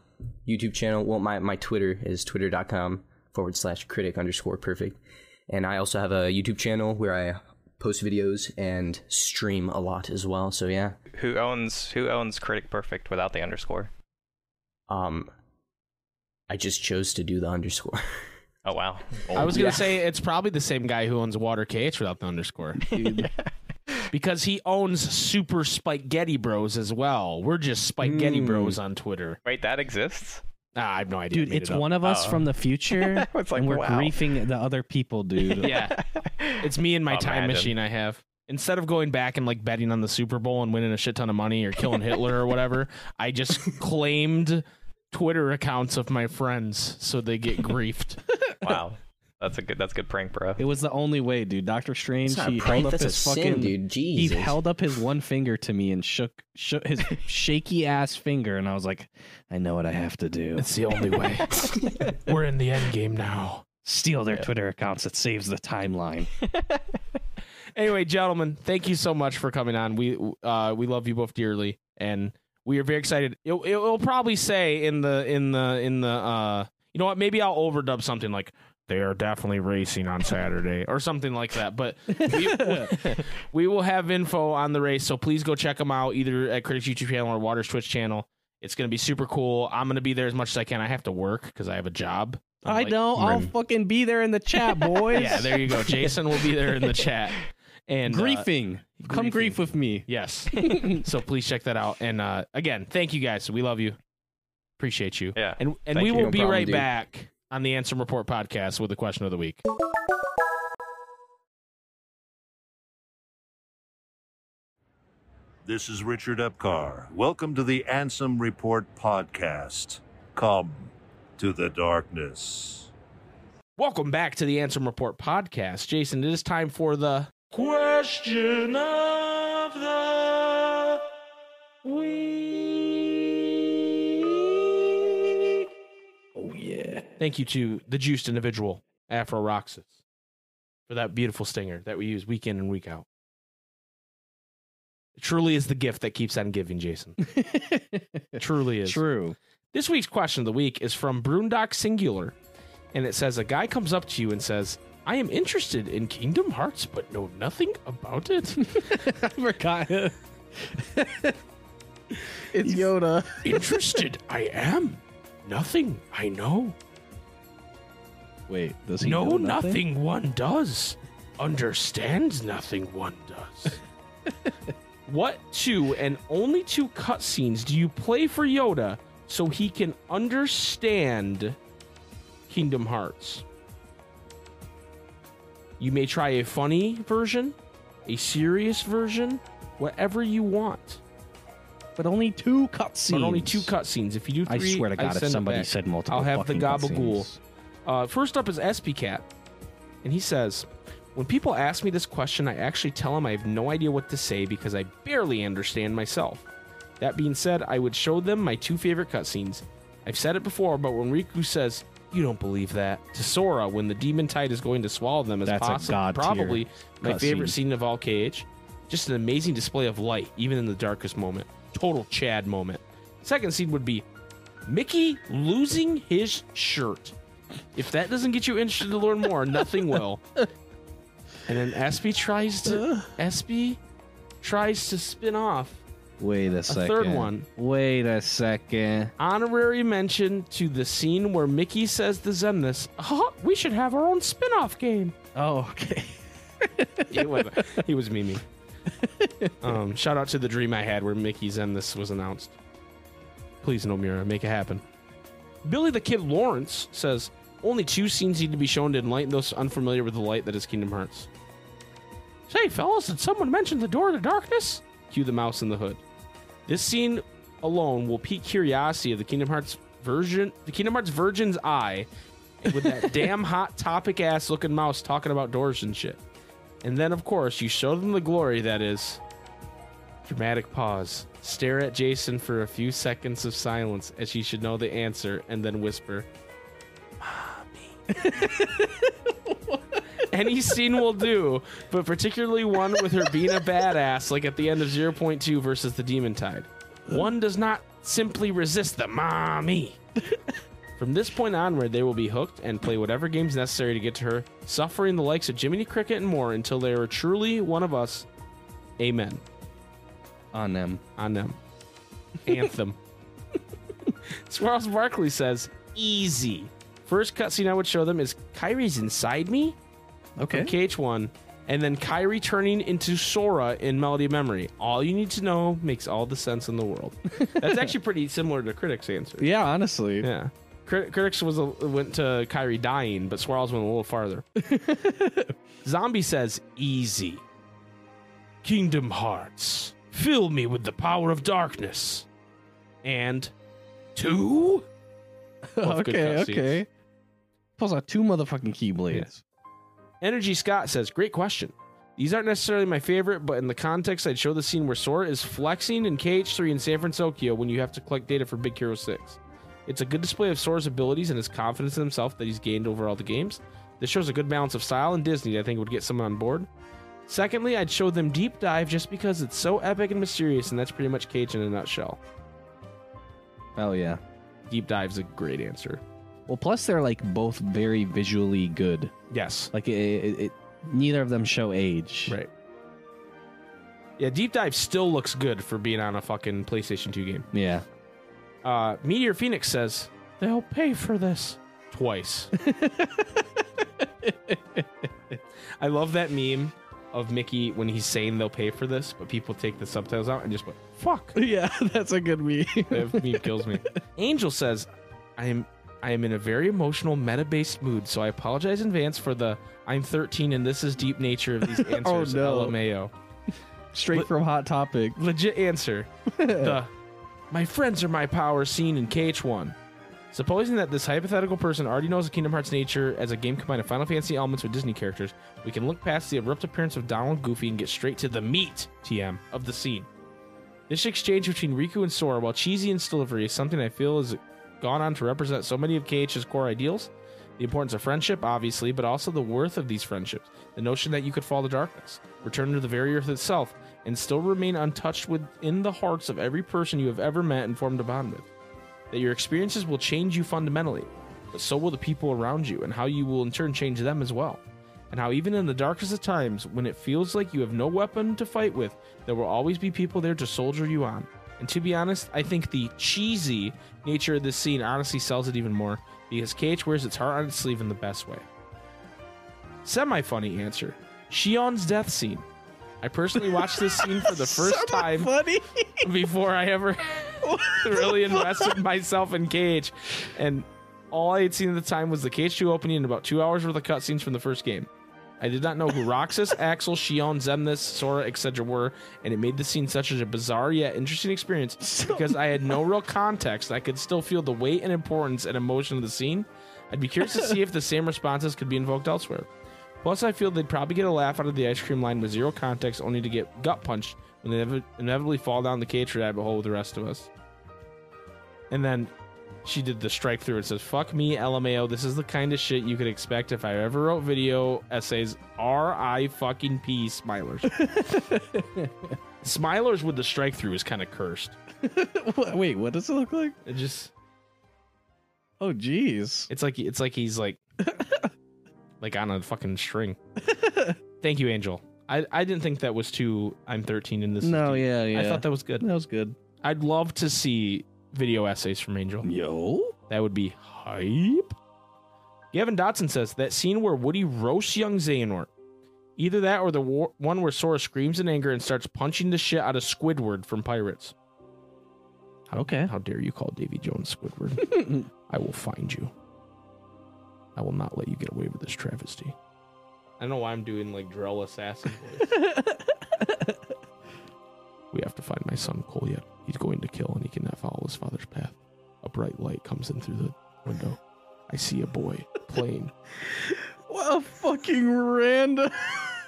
YouTube channel. Well, my my Twitter is twitter.com forward slash critic underscore perfect, and I also have a YouTube channel where I post videos and stream a lot as well. So yeah, who owns who owns Critic Perfect without the underscore? um, I just chose to do the underscore. [LAUGHS] Oh wow. i was gonna yeah. say it's probably the same guy who owns water kh without the underscore [LAUGHS] because he owns Super Spike Ghetti Bros as well. We're just Spaghetti Mm. Bros on Twitter. Wait, that exists? Ah, I have no idea. Dude, it's it one of us Oh. from the future, [LAUGHS] It's like, and we're wow. griefing the other people, dude. Yeah, it's me and my time machine. I have instead of going back and like betting on the Super Bowl and winning a shit ton of money or killing Hitler or whatever, I just claimed Twitter accounts of my friends so they get [LAUGHS] griefed. Wow, that's a good. That's a good prank, bro. It was the only way, dude. Doctor Strange, It's not a he prank, held up that's a his sin, fucking dude. He held up his one finger to me and shook, shook his [LAUGHS] shaky ass finger, and I was like, I know what I have to do. It's the only way. [LAUGHS] We're in the end game now. Steal their Yeah. Twitter accounts. It saves the timeline. Anyway, gentlemen, thank you so much for coming on. We uh we love you both dearly, and we are very excited. It, it will probably say in the in the in the uh you know what? Maybe I'll overdub something like they are definitely racing on Saturday or something like that. But we, [LAUGHS] we will have info on the race, so please go check them out either at Critics YouTube channel or Waters Twitch channel. It's going to be super cool. I'm going to be there as much as I can. I have to work because I have a job, I Like- know. I'll fucking be there in the chat, boys. [LAUGHS] Yeah, there you go. Jason will be there in the chat. [LAUGHS] And uh, Come griefing. grief with me. yes. [LAUGHS] so please check that out. And uh, again, thank you guys. We love you. Appreciate you. Yeah. And and Thank we you. will No be problem, right dude. back on the Ansem Report podcast with the question of the week. This is Richard Epcar. Welcome to the Ansem Report podcast. Come to the darkness. Welcome back to the Ansem Report podcast. Jason, it is time for the question of the week. Oh yeah. Thank you to the juiced individual, Afro Roxas, for that beautiful stinger that we use week in and week out. It truly is the gift that keeps on giving, Jason. It [LAUGHS] truly is. True. This week's question of the week is from Brundock Singular, and it says a guy comes up to you and says, "I am interested in Kingdom Hearts, but know nothing about it." [LAUGHS] I forgot. it's Yoda. [LAUGHS] interested, I am. Nothing, I know. Wait, does he No, know nothing? one does. Understands nothing one does. [LAUGHS] what two and only two cutscenes do you play for Yoda so he can understand Kingdom Hearts? You may try a funny version, a serious version, whatever you want. But only two cutscenes. But only two cutscenes. If you do three, I swear to God, if somebody said multiple, I'll have the gabagool. Uh, first up is SP Cat, and he says, "When people ask me this question, I actually tell them I have no idea what to say because I barely understand myself. That being said, I would show them my two favorite cutscenes. I've said it before, but when Riku says." You don't believe that. To Sora, when the demon tide is going to swallow them, is That's a god tier probably my favorite scene of all KH. Just an amazing display of light, even in the darkest moment. Total Chad moment. Second scene would be Mickey losing his shirt. If that doesn't get you interested to learn more, nothing will. And then Espy tries to Espy tries to spin off Wait a a second. third one. Wait a second. Honorary mention to the scene where Mickey says to Xemnas, oh, we should have our own spin-off game. Oh, okay. [LAUGHS] he, was, he was miming. Um, shout out to the dream I had where Mickey Xemnas was announced. Please, Nomura, make it happen. Billy the Kid Lawrence says only two scenes need to be shown to enlighten those unfamiliar with the light that is Kingdom Hearts. Say, fellas, did someone mention the door to darkness? Cue the mouse in the hood. This scene alone will pique curiosity of the Kingdom Hearts version, the Kingdom Hearts Virgin's eye, with that [LAUGHS] damn hot topic ass looking mouse talking about doors and shit. And then, of course, you show them the glory that is. Dramatic pause. Stare at Jason for a few seconds of silence as she should know the answer, and then whisper, Mommy. [LAUGHS] Any scene will do, but particularly one with her being a badass, like at the end of 0.2 versus the Demon Tide. One does not simply resist the mommy. From this point onward, they will be hooked and play whatever games necessary to get to her, suffering the likes of Jiminy Cricket and more until they are truly one of us. Amen. On them. On them. Anthem. [LAUGHS] Swirls Barkley says, easy. First cutscene I would show them is Kairi's inside me Okay. from KH1, and then Kairi turning into Sora in Melody of Memory. All you need to know makes all the sense in the world. [LAUGHS] That's actually pretty similar to Critics' answer. Yeah, honestly. Yeah. Crit- Critics was a, went to Kairi dying, but Swirls went a little farther. [LAUGHS] Zombie says, easy. Kingdom Hearts, fill me with the power of darkness. And two? Okay, okay. Pulls out two motherfucking keyblades. Energy Scott says, Great question. These aren't necessarily my favorite, but in the context, I'd show the scene where Sora is flexing in KH3 in San Fransokyo when you have to collect data for Big Hero 6. It's a good display of Sora's abilities and his confidence in himself that he's gained over all the games. This shows a good balance of style and Disney that I think would get someone on board. Secondly, I'd show them Deep Dive just because it's so epic and mysterious, and that's pretty much KH in a nutshell. Hell yeah. Deep Dive's a great answer. Well, plus they're like both very visually good. Yes. Like it, it, it neither of them show age. Right. Yeah, Deep Dive still looks good for being on a fucking PlayStation 2 game. Yeah. Uh, Meteor Phoenix says they'll pay for this. twice. [LAUGHS] I love that meme of Mickey when he's saying they'll pay for this, but people take the subtitles out and just go, fuck. [LAUGHS] yeah, that's a good meme. That meme kills me. [LAUGHS] Angel says, I am I am in a very emotional meta-based mood, so I apologize in advance for the I'm 13 and this is deep nature of these [LAUGHS] oh, answers. no. LMAO. Straight from Hot Topic. Legit answer. [LAUGHS] the my friends are my power scene in KH1. Supposing that this hypothetical person already knows the Kingdom Hearts nature as a game combining Final Fantasy elements with Disney characters, we can look past the abrupt appearance of Donald Goofy and get straight to the meat, TM, of the scene. This exchange between Riku and Sora, while cheesy in its delivery, is something I feel has gone on to represent so many of KH's core ideals. The importance of friendship, obviously, but also the worth of these friendships. The notion that you could fall to darkness, return to the very earth itself, and still remain untouched within the hearts of every person you have ever met and formed a bond with. That your experiences will change you fundamentally, but so will the people around you, and how you will in turn change them as well. And how even in the darkest of times, when it feels like you have no weapon to fight with, there will always be people there to soldier you on. And to be honest, I think the cheesy nature of this scene honestly sells it even more because KH wears its heart on its sleeve in the best way. Semi funny answer Xion's death scene. I personally watched this scene for the [LAUGHS] first time Funny. [LAUGHS] before I ever [LAUGHS] really invested myself in KH. And all I had seen at the time was the KH 2 opening and about two hours worth of cutscenes from the first game. I did not know who Roxas, [LAUGHS] Axel, Xion, Xemnas, Sora, etc. were, and it made the scene such a bizarre yet interesting experience because I had no real context. I could still feel the weight and importance and emotion of the scene. I'd be curious to see if the [LAUGHS] same responses could be invoked elsewhere. Plus, I feel they'd probably get a laugh out of the ice cream line with zero context, only to get gut punched when they inevitably fall down the KH rabbit hole with the rest of us. And then she did the strike through. It says, "Fuck me, LMAO. This is the kind of shit you could expect if I ever wrote video essays." R I fucking P Smilers. [LAUGHS] Smilers with the strike through is kind of cursed. [LAUGHS] Wait, what does it look like? It just Oh, jeez. It's like it's like he's like [LAUGHS] like on a fucking string. Thank you, Angel. I, I didn't think that was too I'm 13 in this. No, yeah, yeah. I thought that was good. that was good. I'd love to see video essays from Angel. Yo. That would be hype. Gavin Dotson says that scene where Woody roasts young Xehanort. Either that or the war- one where Sora screams in anger and starts punching the shit out of Squidward from Pirates. Okay. How dare you call Davy Jones Squidward? [LAUGHS] I will find you. I will not let you get away with this travesty. I don't know why I'm doing like drill assassin [LAUGHS] we have to find my son Cole yet. He's going to kill and he cannot follow his father's path. A bright light comes in through the window. I see a boy playing. [LAUGHS] What a fucking random.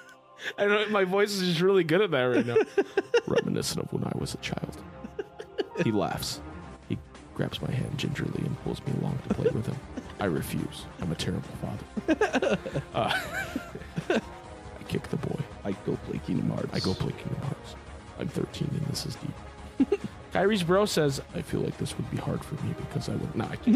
[LAUGHS] I don't my voice is just really good at that right now. [LAUGHS] Reminiscent of when I was a child. He laughs. He grabs my hand gingerly and pulls me along to play with him. I refuse. I'm a terrible father. Uh, I kick the boy. I go play Kingdom Hearts. I go play Kingdom Hearts. I'm 13 and this is deep. [LAUGHS] Kairi's bro says, I feel like this would be hard for me because I would not. [LAUGHS]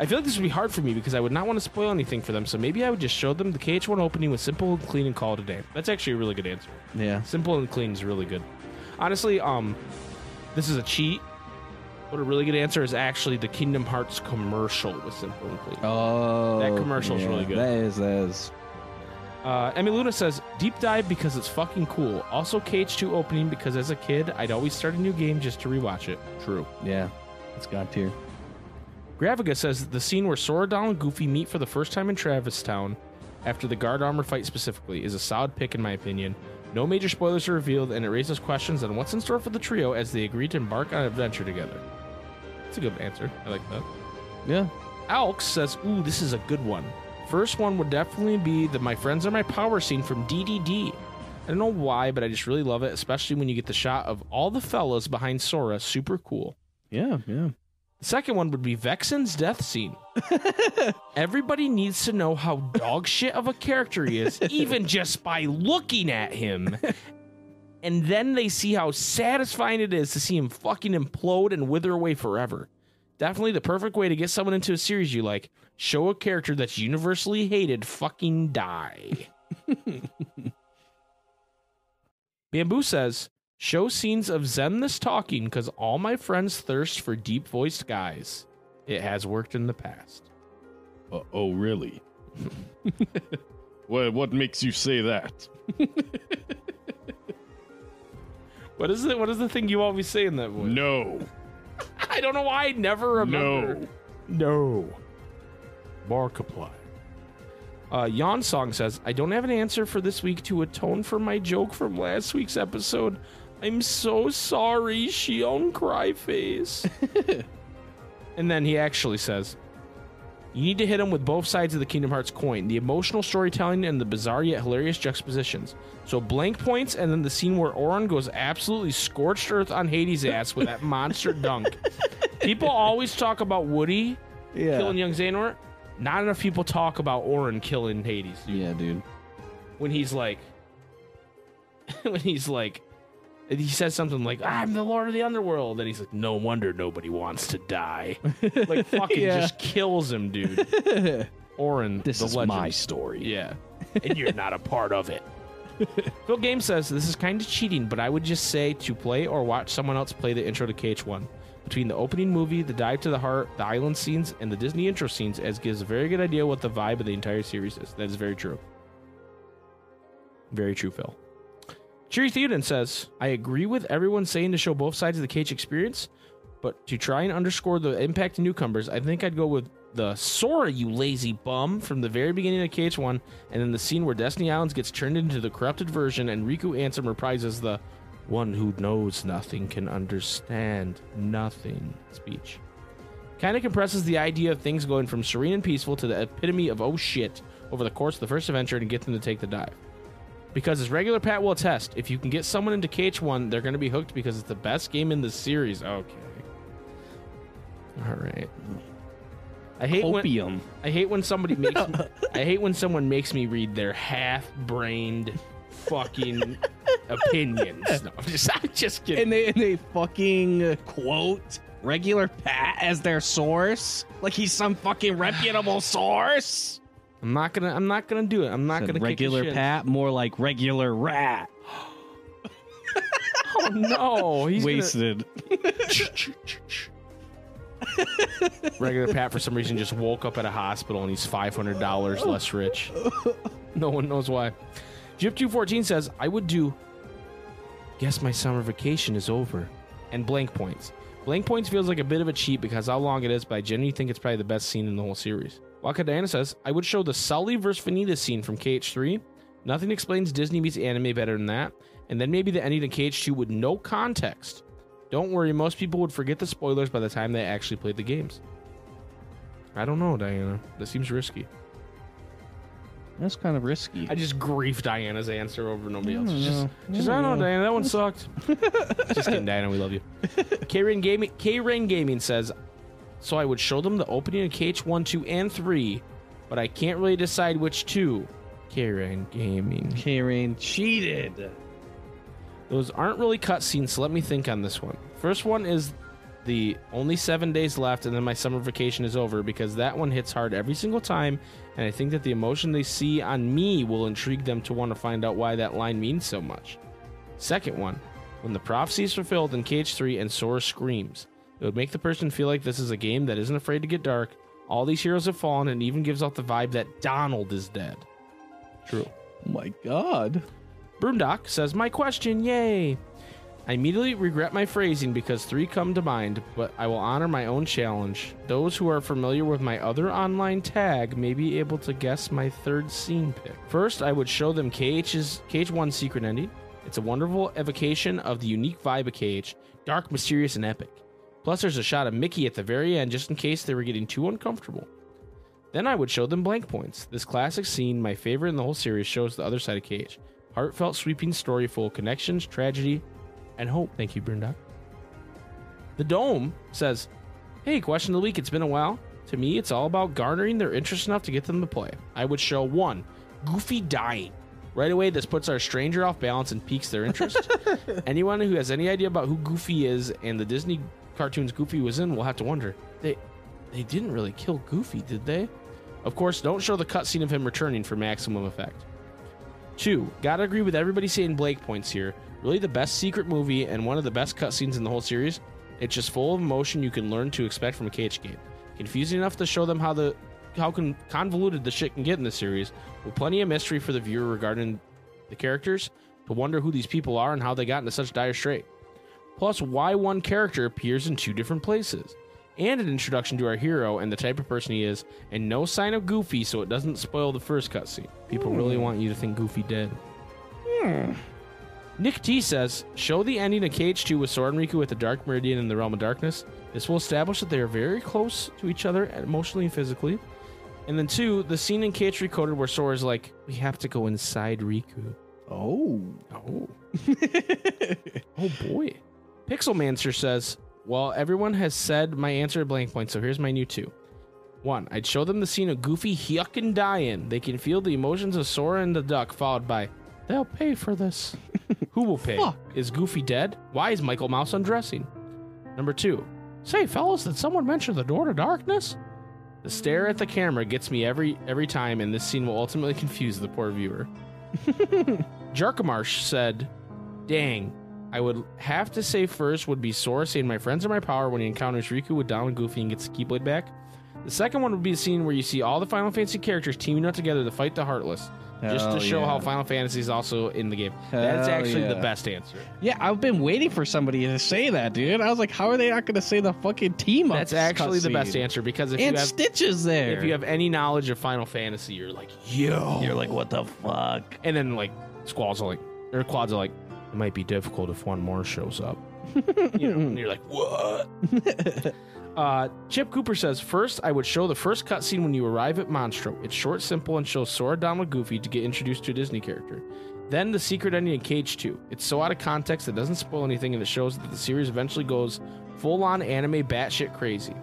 I, feel like this would be hard for me because I would not want to spoil anything for them. So maybe I would just show them the KH1 opening with simple and clean and call it a day. That's actually a really good answer. Yeah. Simple and clean is really good. Honestly, um, this is a cheat. But a really good answer is actually the Kingdom Hearts commercial with simple and clean. Oh. That commercial's really good. That is, that is. Uh, Emmy Luna says, deep dive because it's fucking cool. Also, KH2 opening because as a kid, I'd always start a new game just to rewatch it. True. Yeah. It's God tier. Graviga says the scene where Sora, Donald, and Goofy meet for the first time in Traverse Town, after the guard armor fight specifically, is a solid pick in my opinion. No major spoilers are revealed, and it raises questions on what's in store for the trio as they agree to embark on an adventure together. That's a good answer. I like that. Yeah. Alx says, Ooh, this is a good one. First one would definitely be the My Friends Are My Power scene from DDD. I don't know why, but I just really love it, especially when you get the shot of all the fellas behind Sora. Super cool. Yeah. Yeah. The second one would be Vexen's death scene. [LAUGHS] Everybody needs to know how dog shit of a character he is, [LAUGHS] even just by looking at him. And then they see how satisfying it is to see him fucking implode and wither away forever. Definitely the perfect way to get someone into a series you like. Show a character that's universally hated fucking die. [LAUGHS] Bamboo says, show scenes of Xemnas talking because all my friends thirst for deep voiced guys. It has worked in the past. Uh, oh, really? well, what makes you say that? [LAUGHS] What is it? What is the thing you always say in that voice? No. I don't know why I never remember. No. Markiplier. Uh, Yon Song says, I don't have an answer for this week to atone for my joke from last week's episode. I'm so sorry, Xion cry face. [LAUGHS] and then he actually says, You need to hit him with both sides of the Kingdom Hearts coin the emotional storytelling and the bizarre yet hilarious juxtapositions. So blank points, and then the scene where Auron goes absolutely scorched earth on Hades' ass with that monster [LAUGHS] dunk. People always talk about Woody Yeah. killing young Xehanort. Not enough people talk about Auron killing Hades. Dude. Yeah, dude. When he's like, [LAUGHS] when he's like, he says something like, "I'm the Lord of the Underworld," and he's like, "No wonder nobody wants to die." [LAUGHS] like fucking Yeah. just kills him, dude. [LAUGHS] Auron, This the is legend. my story. Yeah, [LAUGHS] and you're not a part of it. Phil Game says this is kind of cheating, but I would just say to play or watch someone else play the intro to KH1. Between the opening movie, the dive to the heart, the island scenes, and the Disney intro scenes, as gives a very good idea what the vibe of the entire series is. That is very true. Very true, Phil. Cheery Theoden says, I agree with everyone saying to show both sides of the KH experience, but to try and underscore the impact of newcomers, I think I'd go with the Sora, you lazy bum, from the very beginning of KH1, and then the scene where Destiny Islands gets turned into the corrupted version, and Riku Ansem reprises the one who knows nothing can understand nothing speech. Kind of compresses the idea of things going from serene and peaceful to the epitome of oh shit over the course of the first adventure and get them to take the dive. Because as regular Pat will attest, if you can get someone into KH1, they're going to be hooked because it's the best game in the series. Okay. All right. I hate when Opium. I hate when somebody makes me, [LAUGHS] I hate when someone makes me read their half-brained fucking [LAUGHS] opinions. No, I'm just I'm just kidding. And they, and they fucking quote regular Pat as their source, like he's some fucking reputable source. I'm not gonna I'm not gonna do it. I'm not Said gonna kick regular his shit. Pat, more like regular rat. Oh no, he's gonna- Wasted. regular Pat for some reason just woke up at a hospital and he's five hundred dollars less rich. No one knows why. Jip two fourteen says I would do. Guess my summer vacation is over, and blank points. Blank points feels like a bit of a cheat because how long it is, but I genuinely think it's probably the best scene in the whole series. Waka Diana says I would show the Sully versus Vanitas scene from KH3. Nothing explains Disney meets anime better than that, and then maybe the ending of KH2 with no context. Don't worry, most people would forget the spoilers by the time they actually played the games. I don't know, Diana. That seems risky. That's kind of risky. I just grief Diana's answer over nobody else. just, know. I don't know. Diana. That one [LAUGHS] sucked. just kidding, Diana. We love you. [LAUGHS] K Rain Gaming, K Rain Gaming says, so I would show them the opening of KH1, 2, and 3, but I can't really decide which two. K Rain Gaming. Karen cheated. Those aren't really cutscenes, so let me think on this one. First one is the only seven days left, and then my summer vacation is over because that one hits hard every single time, and I think that the emotion they see on me will intrigue them to want to find out why that line means so much. Second one, when the prophecy is fulfilled in KH 3 and Sora screams, it would make the person feel like this is a game that isn't afraid to get dark. All these heroes have fallen, and even gives off the vibe that Donald is dead. True. Oh my god. Broomdock says, My question, yay! I immediately regret my phrasing because three come to mind, but I will honor my own challenge. Those who are familiar with my other online tag may be able to guess my third scene pick. First, I would show them KH's KH1 secret ending. It's a wonderful evocation of the unique vibe of KH, dark, mysterious, and epic. Plus, there's a shot of Mickey at the very end just in case they were getting too uncomfortable. Then I would show them blank points. This classic scene, my favorite in the whole series, shows the other side of KH. Heartfelt, sweeping story full of connections, tragedy, and hope. Thank you, Brenda. The Dome says, Hey, question of the week. It's been a while. To me, it's all about garnering their interest enough to get them to play. I would show one, Goofy dying. Right away, this puts our stranger off balance and piques their interest. [LAUGHS] Anyone who has any idea about who Goofy is and the Disney cartoons Goofy was in we'll have to wonder. They they didn't really kill Goofy, did they? Of course, don't show the cutscene of him returning for maximum effect. Two, gotta agree with everybody saying blank points here. Really the best secret movie and one of the best cutscenes in the whole series. It's just full of emotion you can learn to expect from a KH game. Confusing enough to show them how the how con- convoluted the shit can get in this series, with plenty of mystery for the viewer regarding the characters to wonder who these people are and how they got into such dire strait. Plus, why one character appears in two different places, and an introduction to our hero and the type of person he is, and no sign of Goofy so it doesn't spoil the first cutscene. People hmm. really want you to think Goofy dead. Hmm. Nick T says, show the ending of KH 2 with Sora and Riku at the Dark Meridian in the Realm of Darkness. This will establish that they are very close to each other emotionally and physically. And then two, the scene in KH Recoded where Sora's like, we have to go inside Riku. Oh. Oh. [LAUGHS] oh boy. Pixelmancer says, Well, everyone has said my answer to blank point, so here's my new two. One, I'd show them the scene of Goofy yucking dying. They can feel the emotions of Sora and the duck, followed by, They'll pay for this. [LAUGHS] Who will pay? Fuck. Is Goofy dead? Why is Michael Mouse undressing? Number two, say, fellas, did someone mention the door to darkness? The stare at the camera gets me every every time, and this scene will ultimately [LAUGHS] confuse the poor viewer. [LAUGHS] Jarkamarsh said, Dang, I would have to say first would be Sora saying, My friends are my power when he encounters Riku with Donald Goofy and gets the Keyblade back. The second one would be a scene where you see all the Final Fantasy characters teaming up together to fight the Heartless, just Hell to show yeah. how Final Fantasy is also in the game. That's Hell actually the best answer. Yeah, I've been waiting for somebody to say that, dude. I was like, how are they not going to say the fucking team up? That's actually the best answer because if And you have Stitches there. if you have any knowledge of Final Fantasy, you're like, yo. You're like, what the fuck? And then like Squall's are like or Quads are like, it might be difficult if one more shows up. [LAUGHS] you know, and you're like, what? [LAUGHS] uh, Chip Cooper says, first I would show the first cutscene when you arrive at Monstro. It's short, simple, and shows Sora, Donald, Goofy to get introduced to a Disney character. Then the secret ending in KH2. It's so out of context it doesn't spoil anything and it shows that the series eventually goes full on anime batshit crazy.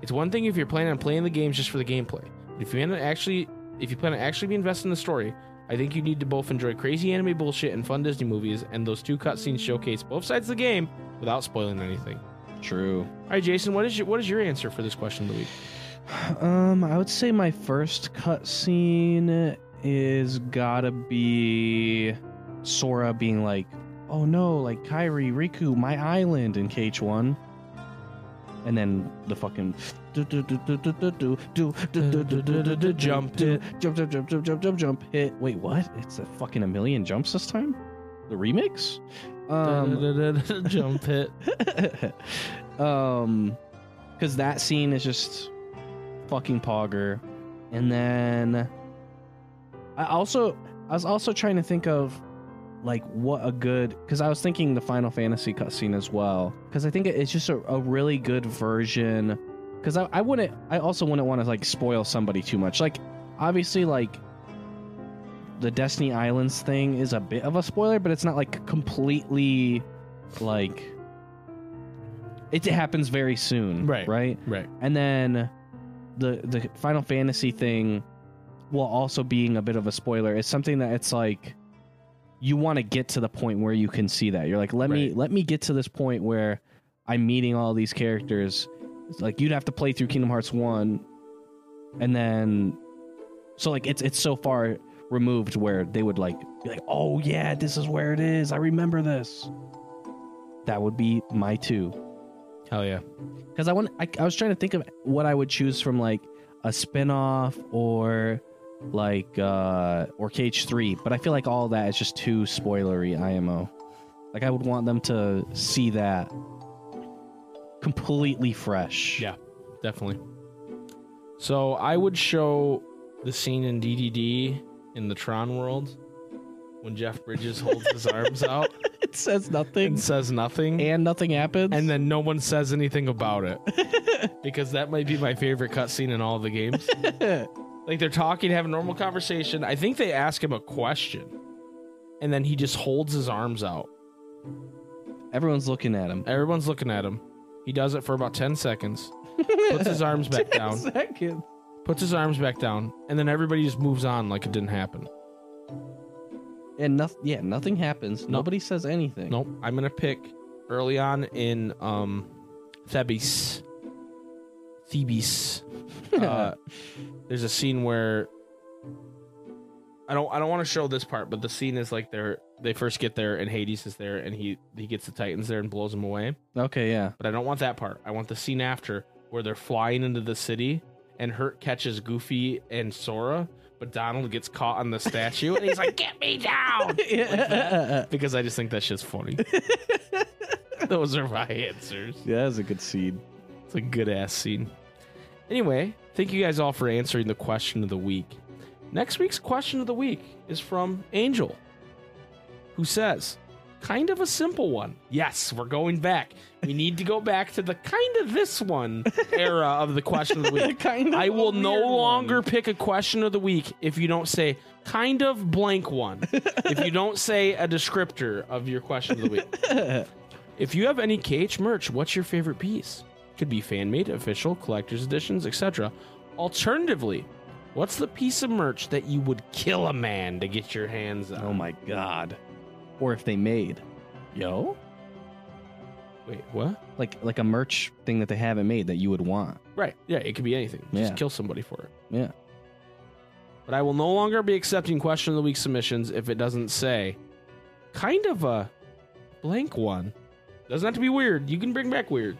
It's one thing if you're planning on playing the games just for the gameplay. But if you plan to actually if you plan to actually be invested in the story, I think you need to both enjoy crazy anime bullshit and fun Disney movies, and those two cutscenes showcase both sides of the game without spoiling anything. True. All right, Jason, what is your what is your answer for this question of the week? [SIGHS] Um, I would say my first cutscene is gotta be Sora being like, "Oh no, like Kairi, Riku, my island" in KH1, and then the fucking do do do do do do do do do do do do do jump do jump jump jump jump jump jump jump hit. Wait, what? It's a fucking a million jumps this time. The remix. Um, [LAUGHS] Jump hit. [LAUGHS] um because that scene is just fucking pogger and then i also i was also trying to think of like what a good because i was thinking the final fantasy cutscene as well because i think it's just a, a really good version because I, I wouldn't i also wouldn't want to like spoil somebody too much like obviously like the destiny islands thing is a bit of a spoiler but it's not like completely like it happens very soon Right. right Right. and then the the final fantasy thing while also being a bit of a spoiler is something that it's like you want to get to the point where you can see that you're like let me let me get to this point where i'm meeting all these characters like you'd have to play through kingdom hearts 1 and then so like it's it's so far removed where they would like be like oh yeah this is where it is i remember this that would be my two Hell yeah. because I want I, I was trying to think of what I would choose from like a spin-off or like uh or KH3, but I feel like all that is just too spoilery IMO. Like I would want them to see that completely fresh. Yeah. Definitely. So I would show the scene in DDD in the Tron world when Jeff Bridges holds his [LAUGHS] arms out it says nothing and says nothing. and nothing happens. and then no one says anything about it [LAUGHS] because that might be my favorite cutscene in all of the games. [LAUGHS] like they're talking, having a normal conversation. I think they ask him a question, and then he just holds his arms out. everyone's looking at him. Everyone's looking at him. He does it for about ten seconds, [LAUGHS] puts his arms back down, Second. puts his arms back down, and then everybody just moves on like it didn't happen. And nothing yeah, nothing happens. Nobody says anything. Nope. I'm gonna pick early on in um Thebes. Thebes. [LAUGHS] Uh, there's a scene where I don't I don't want to show this part, but the scene is like they're they first get there and Hades is there and he he gets the Titans there and blows them away. Okay, yeah. But I don't want that part. I want the scene after where they're flying into the city and Herc catches Goofy and Sora, but Donald gets caught on the statue and he's like, "Get me down!" yeah, [LAUGHS] [LAUGHS] because I just think that shit's funny. [LAUGHS] Those are my answers. Yeah, that's a good scene. It's a good ass scene. Anyway, thank you guys all for answering the question of the week. Next week's question of the week is from Angel, who says, kind of a simple one. Yes, we're going back. We need to go back to the kind of this one era of the question of the week. [LAUGHS] kind of I will no weird one. longer pick a question of the week if you don't say kind of blank one. if you don't say a descriptor of your question of the week. [LAUGHS] If you have any KH merch, what's your favorite piece? Could be fan made, official, collector's editions, etc. Alternatively, what's the piece of merch that you would kill a man to get your hands on? Oh my god. Or if they made. Yo? Wait, what? Like like a merch thing that they haven't made that you would want. Right. Yeah, it could be anything. Just Yeah. kill somebody for it. Yeah. But I will no longer be accepting question of the week submissions if it doesn't say kind of a blank one. Doesn't have to be weird. You can bring back weird.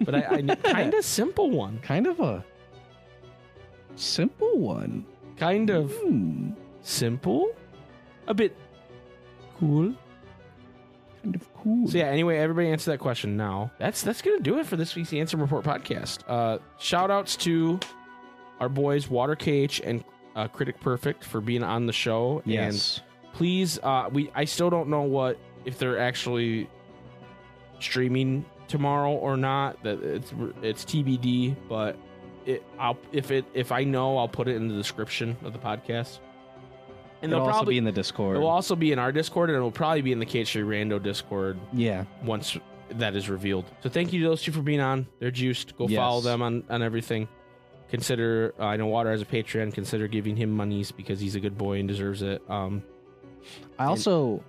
But I, I [LAUGHS] kind of simple one. Kind of a simple one. Kind of Hmm. simple. A bit cool. Kind of cool. So yeah, anyway, everybody answer that question now. That's that's gonna do it for this week's Ansem Report podcast. Uh shout outs to our boys Water KH and uh, Critic Perfect for being on the show. Yes. And please, uh we I still don't know what if they're actually streaming tomorrow or not. That it's it's TBD, but it I'll if it if I know I'll put it in the description of the podcast. And It'll they'll also probably be in the Discord. it will also be in our Discord and it will probably be in the K3 Rando Discord yeah. once that is revealed. So thank you to those two for being on. They're juiced. Go Yes. follow them on, on everything. Consider uh, I know Water has a Patreon. Consider giving him monies because he's a good boy and deserves it. Um, I also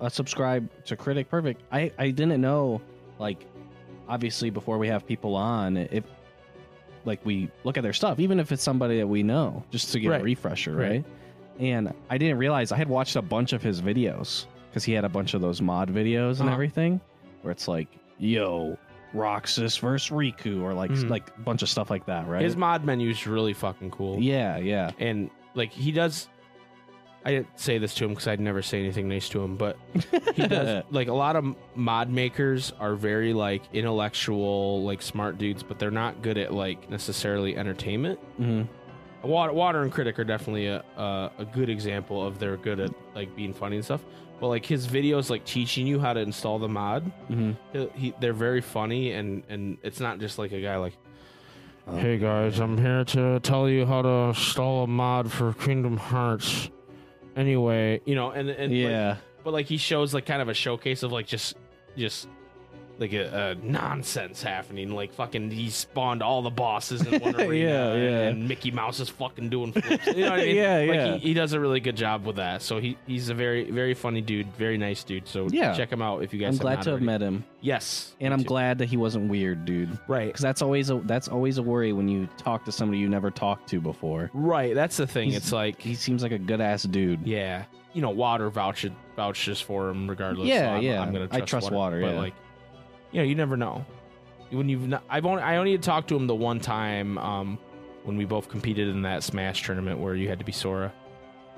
uh, subscribe to Critic Perfect. I I didn't know like obviously before we have people on if like we look at their stuff even if it's somebody that we know just to get Right. a refresher, Right. right? And I didn't realize I had watched a bunch of his videos cuz he had a bunch of those mod videos and Uh-huh. everything where it's like yo Roxas versus Riku or like Mhm. like a bunch of stuff like that, right? His mod menu is really fucking cool. yeah, yeah. and like he does. I didn't say this to him because I'd never say anything nice to him, but he does [LAUGHS] [LAUGHS] like a lot of mod makers are very like intellectual, like smart dudes, but they're not good at like necessarily entertainment. Mhm. Water, Water and Critic are definitely a, a a good example of they're good at like being funny and stuff. But like his videos, like teaching you how to install the mod, Mhm. he, he, they're very funny and and it's not just like a guy like. Hey guys, I'm here to tell you how to install a mod for Kingdom Hearts. Anyway, you know, and and like, Yeah. but like he shows like kind of a showcase of like just just like a, a nonsense happening. Like fucking he spawned all the bosses in [LAUGHS] one arena, Yeah, yeah. and Mickey Mouse is fucking doing flips. [LAUGHS] You know what I mean? Yeah, like yeah. He, he does a really good job with that. So he he's a very very funny dude, very nice dude. So Yeah. check him out if you guys. I'm have glad to have already. met him. Yes, And I'm too. glad that he wasn't weird, dude. Right, Because that's always a that's always a worry when you talk to somebody you never talked to before. right. That's the thing. He's- it's like He seems like a good ass dude. Yeah, you know, water vouches vouches for him regardless. Yeah, so I'm, yeah. I'm gonna I trust, trust water, but yeah. like, you know, you never know. When you've not, I've only I only had talked to him the one time um, when we both competed in that Smash tournament where you had to be Sora,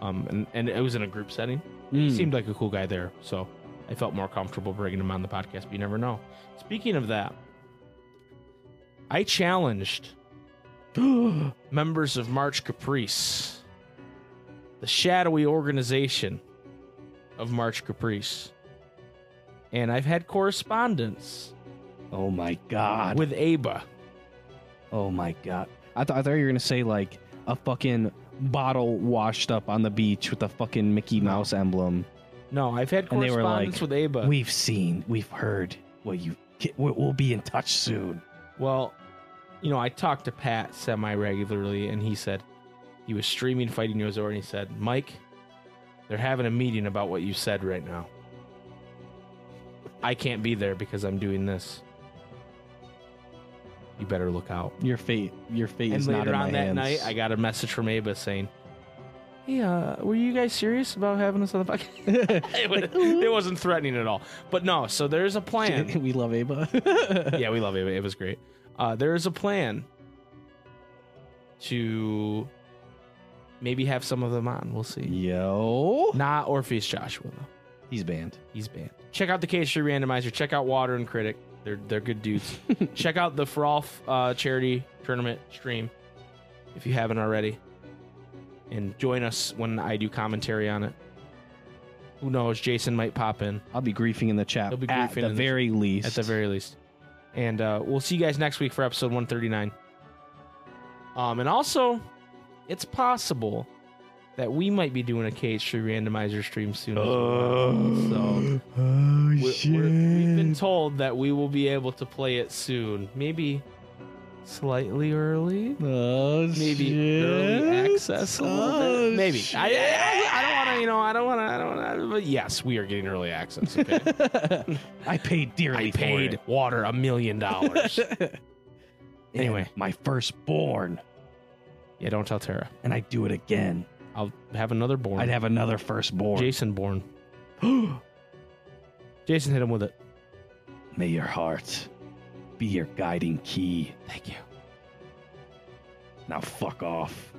um, and and it was in a group setting. He Mm. seemed like a cool guy there, so I felt more comfortable bringing him on the podcast. But you never know. Speaking of that, I challenged [GASPS] members of March Caprice, the shadowy organization of March Caprice. And I've had correspondence Oh my god. with Aba. oh my god. I thought I thought you were gonna say like a fucking bottle washed up on the beach with a fucking Mickey. Mouse emblem. No, I've had And they were correspondence like, with Aba. We've seen, we've heard. Well, you we'll we'll be in touch soon. Well, you know, I talked to Pat semi regularly, and he said he was streaming Fighting Yozora, and he said, Mike, they're having a meeting about what you said right now. I can't be there because I'm doing this. You better look out. Your fate, your fate And is not later in on my that hands. night, I got a message from Ava saying, Hey, uh, were you guys serious about having us on the podcast? it, was, it wasn't threatening at all. But no, so there's a plan. [LAUGHS] we love Ava. [LAUGHS] yeah, we love Ava. It was great. Uh, there is a plan to maybe have some of them on. We'll see. Yo, Not Orpheus Joshua though. He's banned. He's banned. Check out the Tree Randomizer. Check out Water and Critic. They're they're good dudes. [LAUGHS] Check out the All uh, charity tournament stream if you haven't already, and join us when I do commentary on it. Who knows? Jason might pop in I'll be griefing in the chat He'll be at griefing the in the- very least. at the very least. And uh, we'll see you guys next week for episode 139. Um, and also, it's possible that we might be doing a KH Three Randomizer stream soon. As well. So oh we're, oh, we're, we've been told that we will be able to play it soon. Maybe slightly early. oh, Maybe shit. early access a little Oh, bit. Maybe. shit. I, I, I don't want to, you know, I don't want to, I don't want to, but yes, we are getting early access. Okay. [LAUGHS] I paid dearly I paid water a million dollars. [LAUGHS] Anyway. My firstborn, yeah, don't tell Tara. and I do it again. I'll have another born. I'd have another firstborn. Jason born. [GASPS] Jason hit him with it. May your heart be your guiding key. Thank you. Now fuck off.